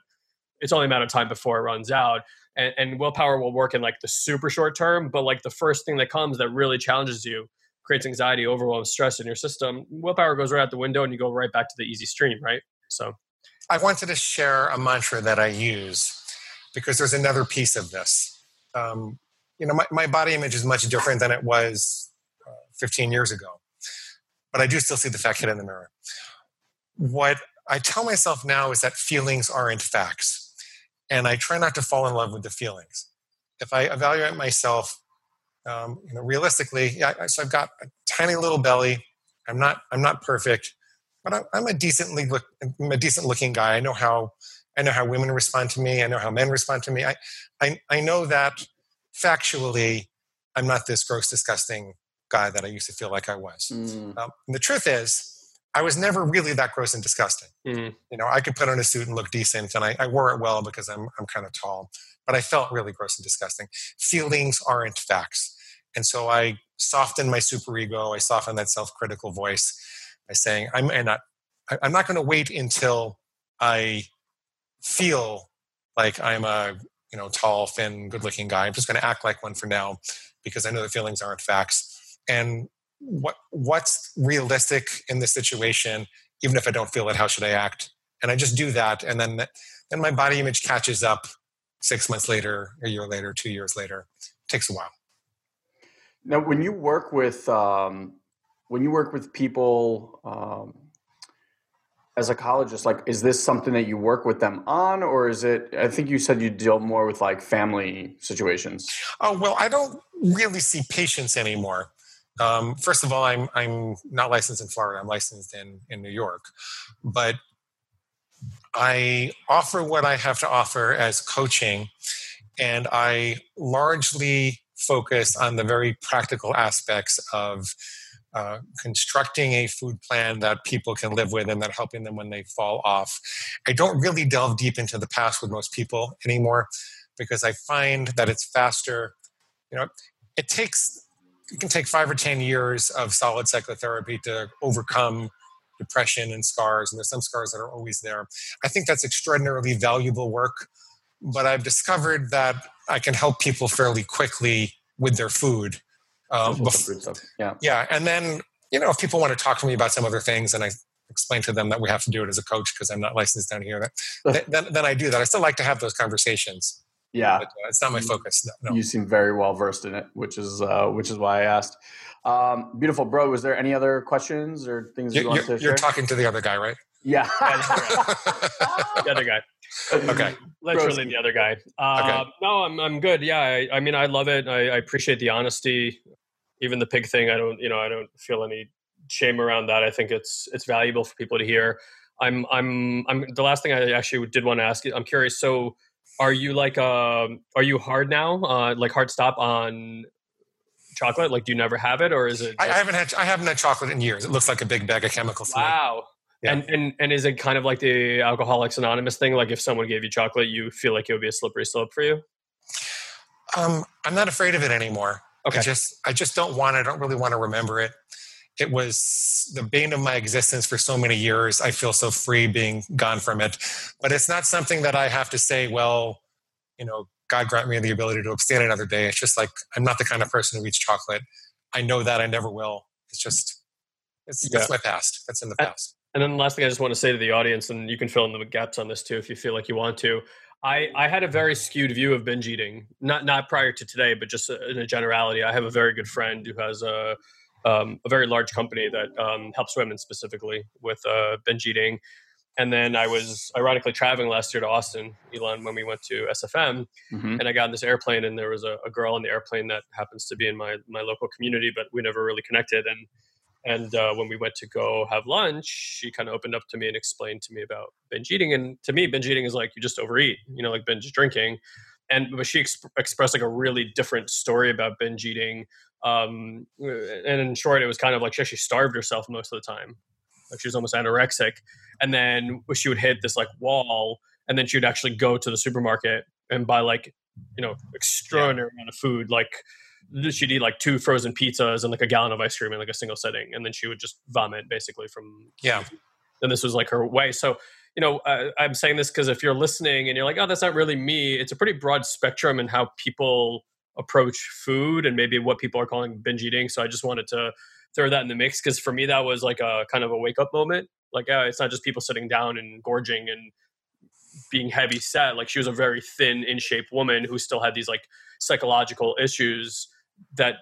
it's only a matter of time before it runs out. And, and willpower will work in like the super short term but like the first thing that comes that really challenges you creates anxiety overwhelm stress in your system willpower goes right out the window and you go right back to the easy stream right? So I wanted to share a mantra that I use because there's another piece of this. Um, you know, my, my body image is much different than it was uh, 15 years ago, but I do still see the fat kid in the mirror. What I tell myself now is that feelings aren't facts, and I try not to fall in love with the feelings. If I evaluate myself, um, you know, realistically, yeah, so I've got a tiny little belly. I'm not. I'm not perfect but I'm a decently look, I'm a decent looking guy. I know how I know how women respond to me. I know how men respond to me. I I, I know that factually, I'm not this gross, disgusting guy that I used to feel like I was. Mm. Um, and the truth is, I was never really that gross and disgusting. Mm. You know, I could put on a suit and look decent, and I, I wore it well because I'm I'm kind of tall. But I felt really gross and disgusting. Feelings aren't facts, and so I softened my superego. I softened that self-critical voice by saying I'm and I, I'm not going to wait until I feel like I'm a you know tall, thin, good-looking guy. I'm just going to act like one for now because I know the feelings aren't facts. And what what's realistic in this situation? Even if I don't feel it, how should I act? And I just do that, and then then my body image catches up six months later, a year later, two years later. It takes a while. Now, when you work with um, when you work with people um, a psychologist, like, is this something that you work with them on, or is it? I think you said you deal more with like family situations. Oh well, I don't really see patients anymore. Um, first of all, I'm I'm not licensed in Florida. I'm licensed in in New York, but I offer what I have to offer as coaching, and I largely focus on the very practical aspects of uh, constructing a food plan that people can live with and that helping them when they fall off. I don't really delve deep into the past with most people anymore because I find that it's faster. You know, it takes it can take five or ten years of solid psychotherapy to overcome depression and scars, and there's some scars that are always there. I think that's extraordinarily valuable work, but I've discovered that I can help people fairly quickly with their food. Um, before, yeah, yeah, and then you know if people want to talk to me about some other things, and I explain to them that we have to do it as a coach because I'm not licensed down here. That, then, then I do that. I still like to have those conversations. Yeah, but, uh, it's not my focus. No, no. You seem very well versed in it, which is uh, which is why I asked. Um, beautiful, bro. Was there any other questions or things you, you want to share? You're talking to the other guy, right? Yeah, the other guy. Okay, literally the other guy. Uh, okay. No, I'm I'm good. Yeah, I, I mean, I love it. I, I appreciate the honesty. Even the pig thing, I don't, you know, I don't feel any shame around that. I think it's it's valuable for people to hear. I'm I'm I'm the last thing I actually did want to ask you. I'm curious. So are you like um are you hard now uh like hard stop on chocolate like do you never have it or is it just... I, haven't had i haven't had chocolate in years it looks like a big bag of chemicals wow yeah. and and and is it kind of like the alcoholics anonymous thing like if someone gave you chocolate you feel like it would be a slippery slope for you um i'm not afraid of it anymore okay i just i just don't want i don't really want to remember it it was the bane of my existence for so many years. I feel so free being gone from it. But it's not something that I have to say, well, you know, God grant me the ability to abstain another day. It's just like I'm not the kind of person who eats chocolate. I know that I never will. It's just it's yeah. that's my past. That's in the past. And then the last thing I just want to say to the audience, and you can fill in the gaps on this too if you feel like you want to. I, I had a very skewed view of binge eating, not not prior to today, but just in a generality. I have a very good friend who has a um, a very large company that um, helps women specifically with uh, binge eating. And then I was ironically traveling last year to Austin, Elin, when we went to SFM, mm-hmm. and I got in this airplane, and there was a, a, girl on the airplane that happens to be in my my local community, but we never really connected. And and uh, when we went to go have lunch, she kind of opened up to me and explained to me about binge eating. And to me, binge eating is like you just overeat, you know, like binge drinking. And but she exp- expressed like a really different story about binge eating um, and in short, it was kind of like she actually starved herself most of the time. Like she was almost anorexic. And then she would hit this like wall, and then she would actually go to the supermarket and buy like, you know, extraordinary yeah. amount of food. Like she'd eat like two frozen pizzas and like a gallon of ice cream in like a single sitting, and then she would just vomit basically from yeah. And this was like her way. So you know, uh, I'm saying this because if you're listening and you're like, oh, that's not really me, it's a pretty broad spectrum in how people approach food and maybe what people are calling binge eating. So I just wanted to throw that in the mix because for me that was like a kind of a wake up moment. Like uh, it's not just people sitting down and gorging and being heavy set. Like she was a very thin, in shape woman who still had these like psychological issues that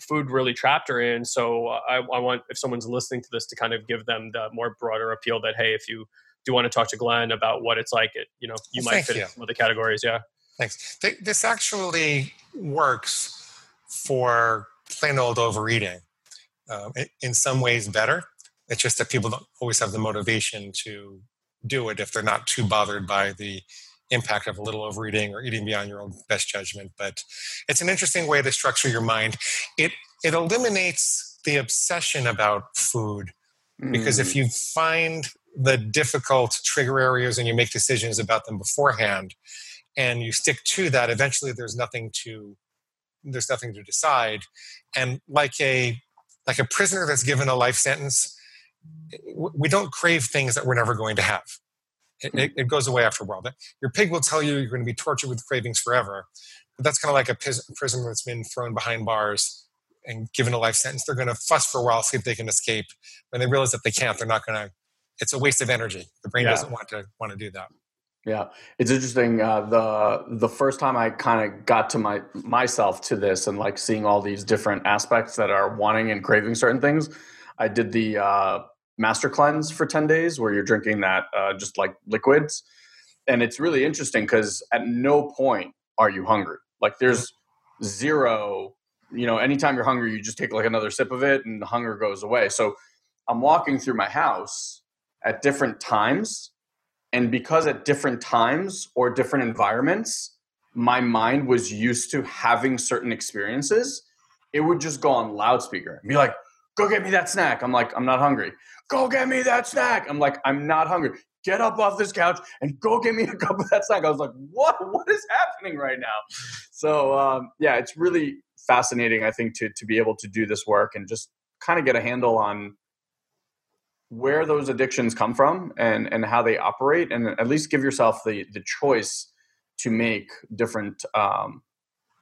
food really trapped her in. So I, I want if someone's listening to this to kind of give them the more broader appeal that hey, if you do want to talk to Glenn about what it's like, it you know you well, might fit you. in some of the categories. Yeah. Thanks. This actually works for plain old overeating. Um, in some ways, better. It's just that people don't always have the motivation to do it if they're not too bothered by the impact of a little overeating or eating beyond your own best judgment. But it's an interesting way to structure your mind. It it eliminates the obsession about food because mm. if you find the difficult trigger areas and you make decisions about them beforehand, and you stick to that eventually there's nothing to there's nothing to decide and like a like a prisoner that's given a life sentence we don't crave things that we're never going to have it, it, goes away after a while. Your pig will tell you you're going to be tortured with cravings forever. But that's kind of like a prisoner that's been thrown behind bars and given a life sentence. They're going to fuss for a while see if they can escape. When they realize that they can't they're not going to it's a waste of energy. The brain yeah. doesn't want to want to do that. Yeah, it's interesting. Uh, the the first time I kind of got to my myself to this and like seeing all these different aspects that are wanting and craving certain things, I did the uh, master cleanse for ten days where you're drinking that uh, just like liquids, and it's really interesting because at no point are you hungry. Like there's zero. You know, anytime you're hungry, you just take like another sip of it, and the hunger goes away. So I'm walking through my house at different times And because at different times or different environments, my mind was used to having certain experiences, it would just go on loudspeaker and be like, go get me that snack. I'm like, I'm not hungry. Go get me that snack. I'm like, I'm not hungry. Get up off this couch and go get me a cup of that snack. I was like, what? What is happening right now? So um, yeah, it's really fascinating. I think to to be able to do this work and just kind of get a handle on where those addictions come from and and how they operate, and at least give yourself the the choice to make different um,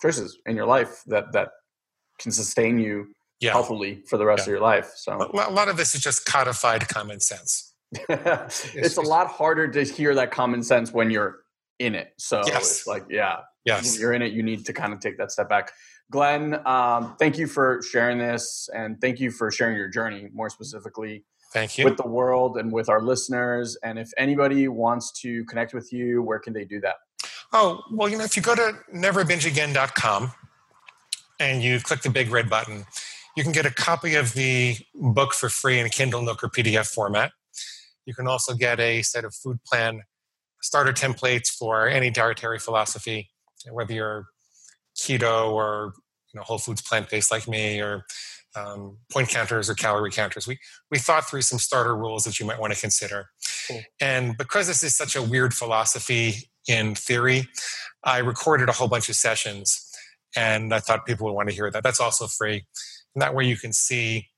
choices in your life that that can sustain you yeah. healthily for the rest yeah. of your life. So a lot of this is just codified common sense. it's, it's, a lot harder to hear that common sense when you're in it. So yes. it's like, yeah, yes. when you're in it, you need to kind of take that step back. Glenn, um, thank you for sharing this and thank you for sharing your journey more specifically. Thank you. With the world and with our listeners. And if anybody wants to connect with you, where can they do that? Oh, well, you know, if you go to neverbingeagain.com and you click the big red button, you can get a copy of the book for free in Kindle, Nook, or PDF format. You can also get a set of food plan starter templates for any dietary philosophy, whether you're keto or you know, whole foods plant based like me, or um, point counters or calorie counters. We we thought through some starter rules that you might want to consider. Cool. And because this is such a weird philosophy in theory, I recorded a whole bunch of sessions, and I thought people would want to hear that. That's also free, and that way you can see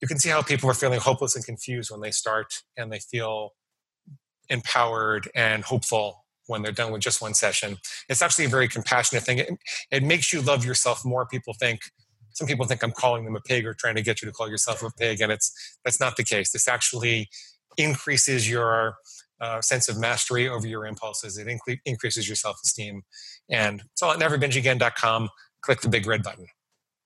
you can see how people are feeling hopeless and confused when they start, and they feel empowered and hopeful when they're done with just one session. It's actually a very compassionate thing. It, it makes you love yourself more. People think some people think I'm calling them a pig or trying to get you to call yourself a pig, and it's that's not the case. This actually increases your uh, sense of mastery over your impulses. It inc- increases your self esteem, and it's all at neverbingeagain.com. Click the big red button.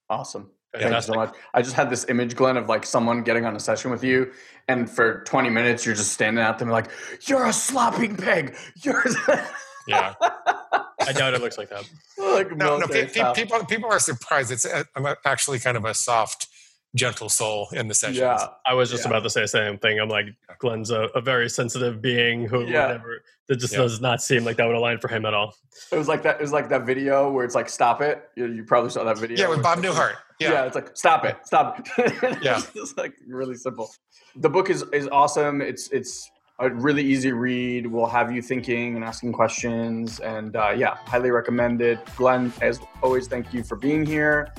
Awesome. Thank you so much. I just had this image, Glenn, of like someone getting on a session with you, and for 20 minutes you're just standing at them like, "You're a slopping pig." You're. yeah. I doubt it looks like that. like no, no. Pe- pe- people people are surprised. It's uh, I'm actually kind of a soft, gentle soul in the sessions. Yeah, I was just yeah. about to say the same thing. I'm like, Glenn's a, a very sensitive being who yeah. never. That just yeah. does not seem like that would align for him at all. It was like that. It was like that video where it's like, "Stop it!" You, you probably saw that video. Yeah, with Bob Newhart. Yeah. yeah, it's like, "Stop it! Stop it!" yeah, it's like really simple. The book is is awesome. It's it's a really easy read. Will have you thinking and asking questions. And uh, yeah, highly recommend it. Glenn, as always, thank you for being here.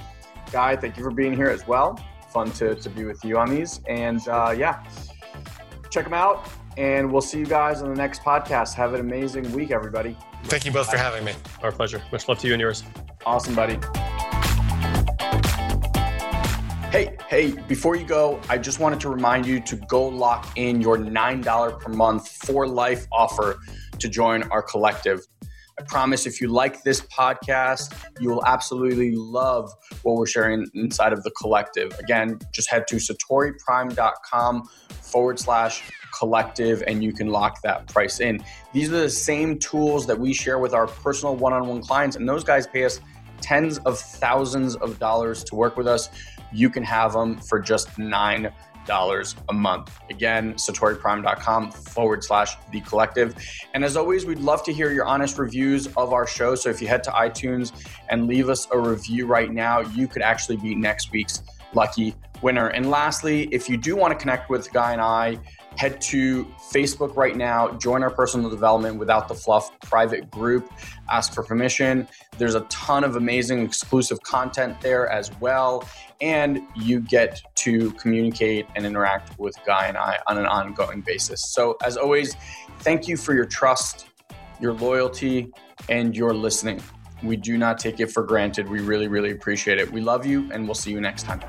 Guy, thank you for being here as well. Fun to, to be with you on these. And uh, yeah, check them out. And we'll see you guys on the next podcast. Have an amazing week, everybody. Thank you both for having me. Our pleasure. Much love to you and yours. Awesome, buddy. Hey, hey, before you go, I just wanted to remind you to go lock in your $9 per month for life offer to join our collective. I promise if you like this podcast, you will absolutely love what we're sharing inside of the collective. Again, just head to satoriprime.com forward slash collective and you can lock that price in. These are the same tools that we share with our personal one on one clients, and those guys pay us tens of thousands of dollars to work with us you can have them for just nine dollars a month. Again, satoriprime.com forward slash the collective. And as always, we'd love to hear your honest reviews of our show. So if you head to iTunes and leave us a review right now, you could actually be next week's lucky winner. And lastly, if you do want to connect with Guy and I, head to Facebook right now, join our personal development without the fluff private group, ask for permission. There's a ton of amazing exclusive content there as well. And you get to communicate and interact with Guy and I on an ongoing basis. So, as always, thank you for your trust, your loyalty, and your listening. We do not take it for granted. We really, really appreciate it. We love you, and we'll see you next time.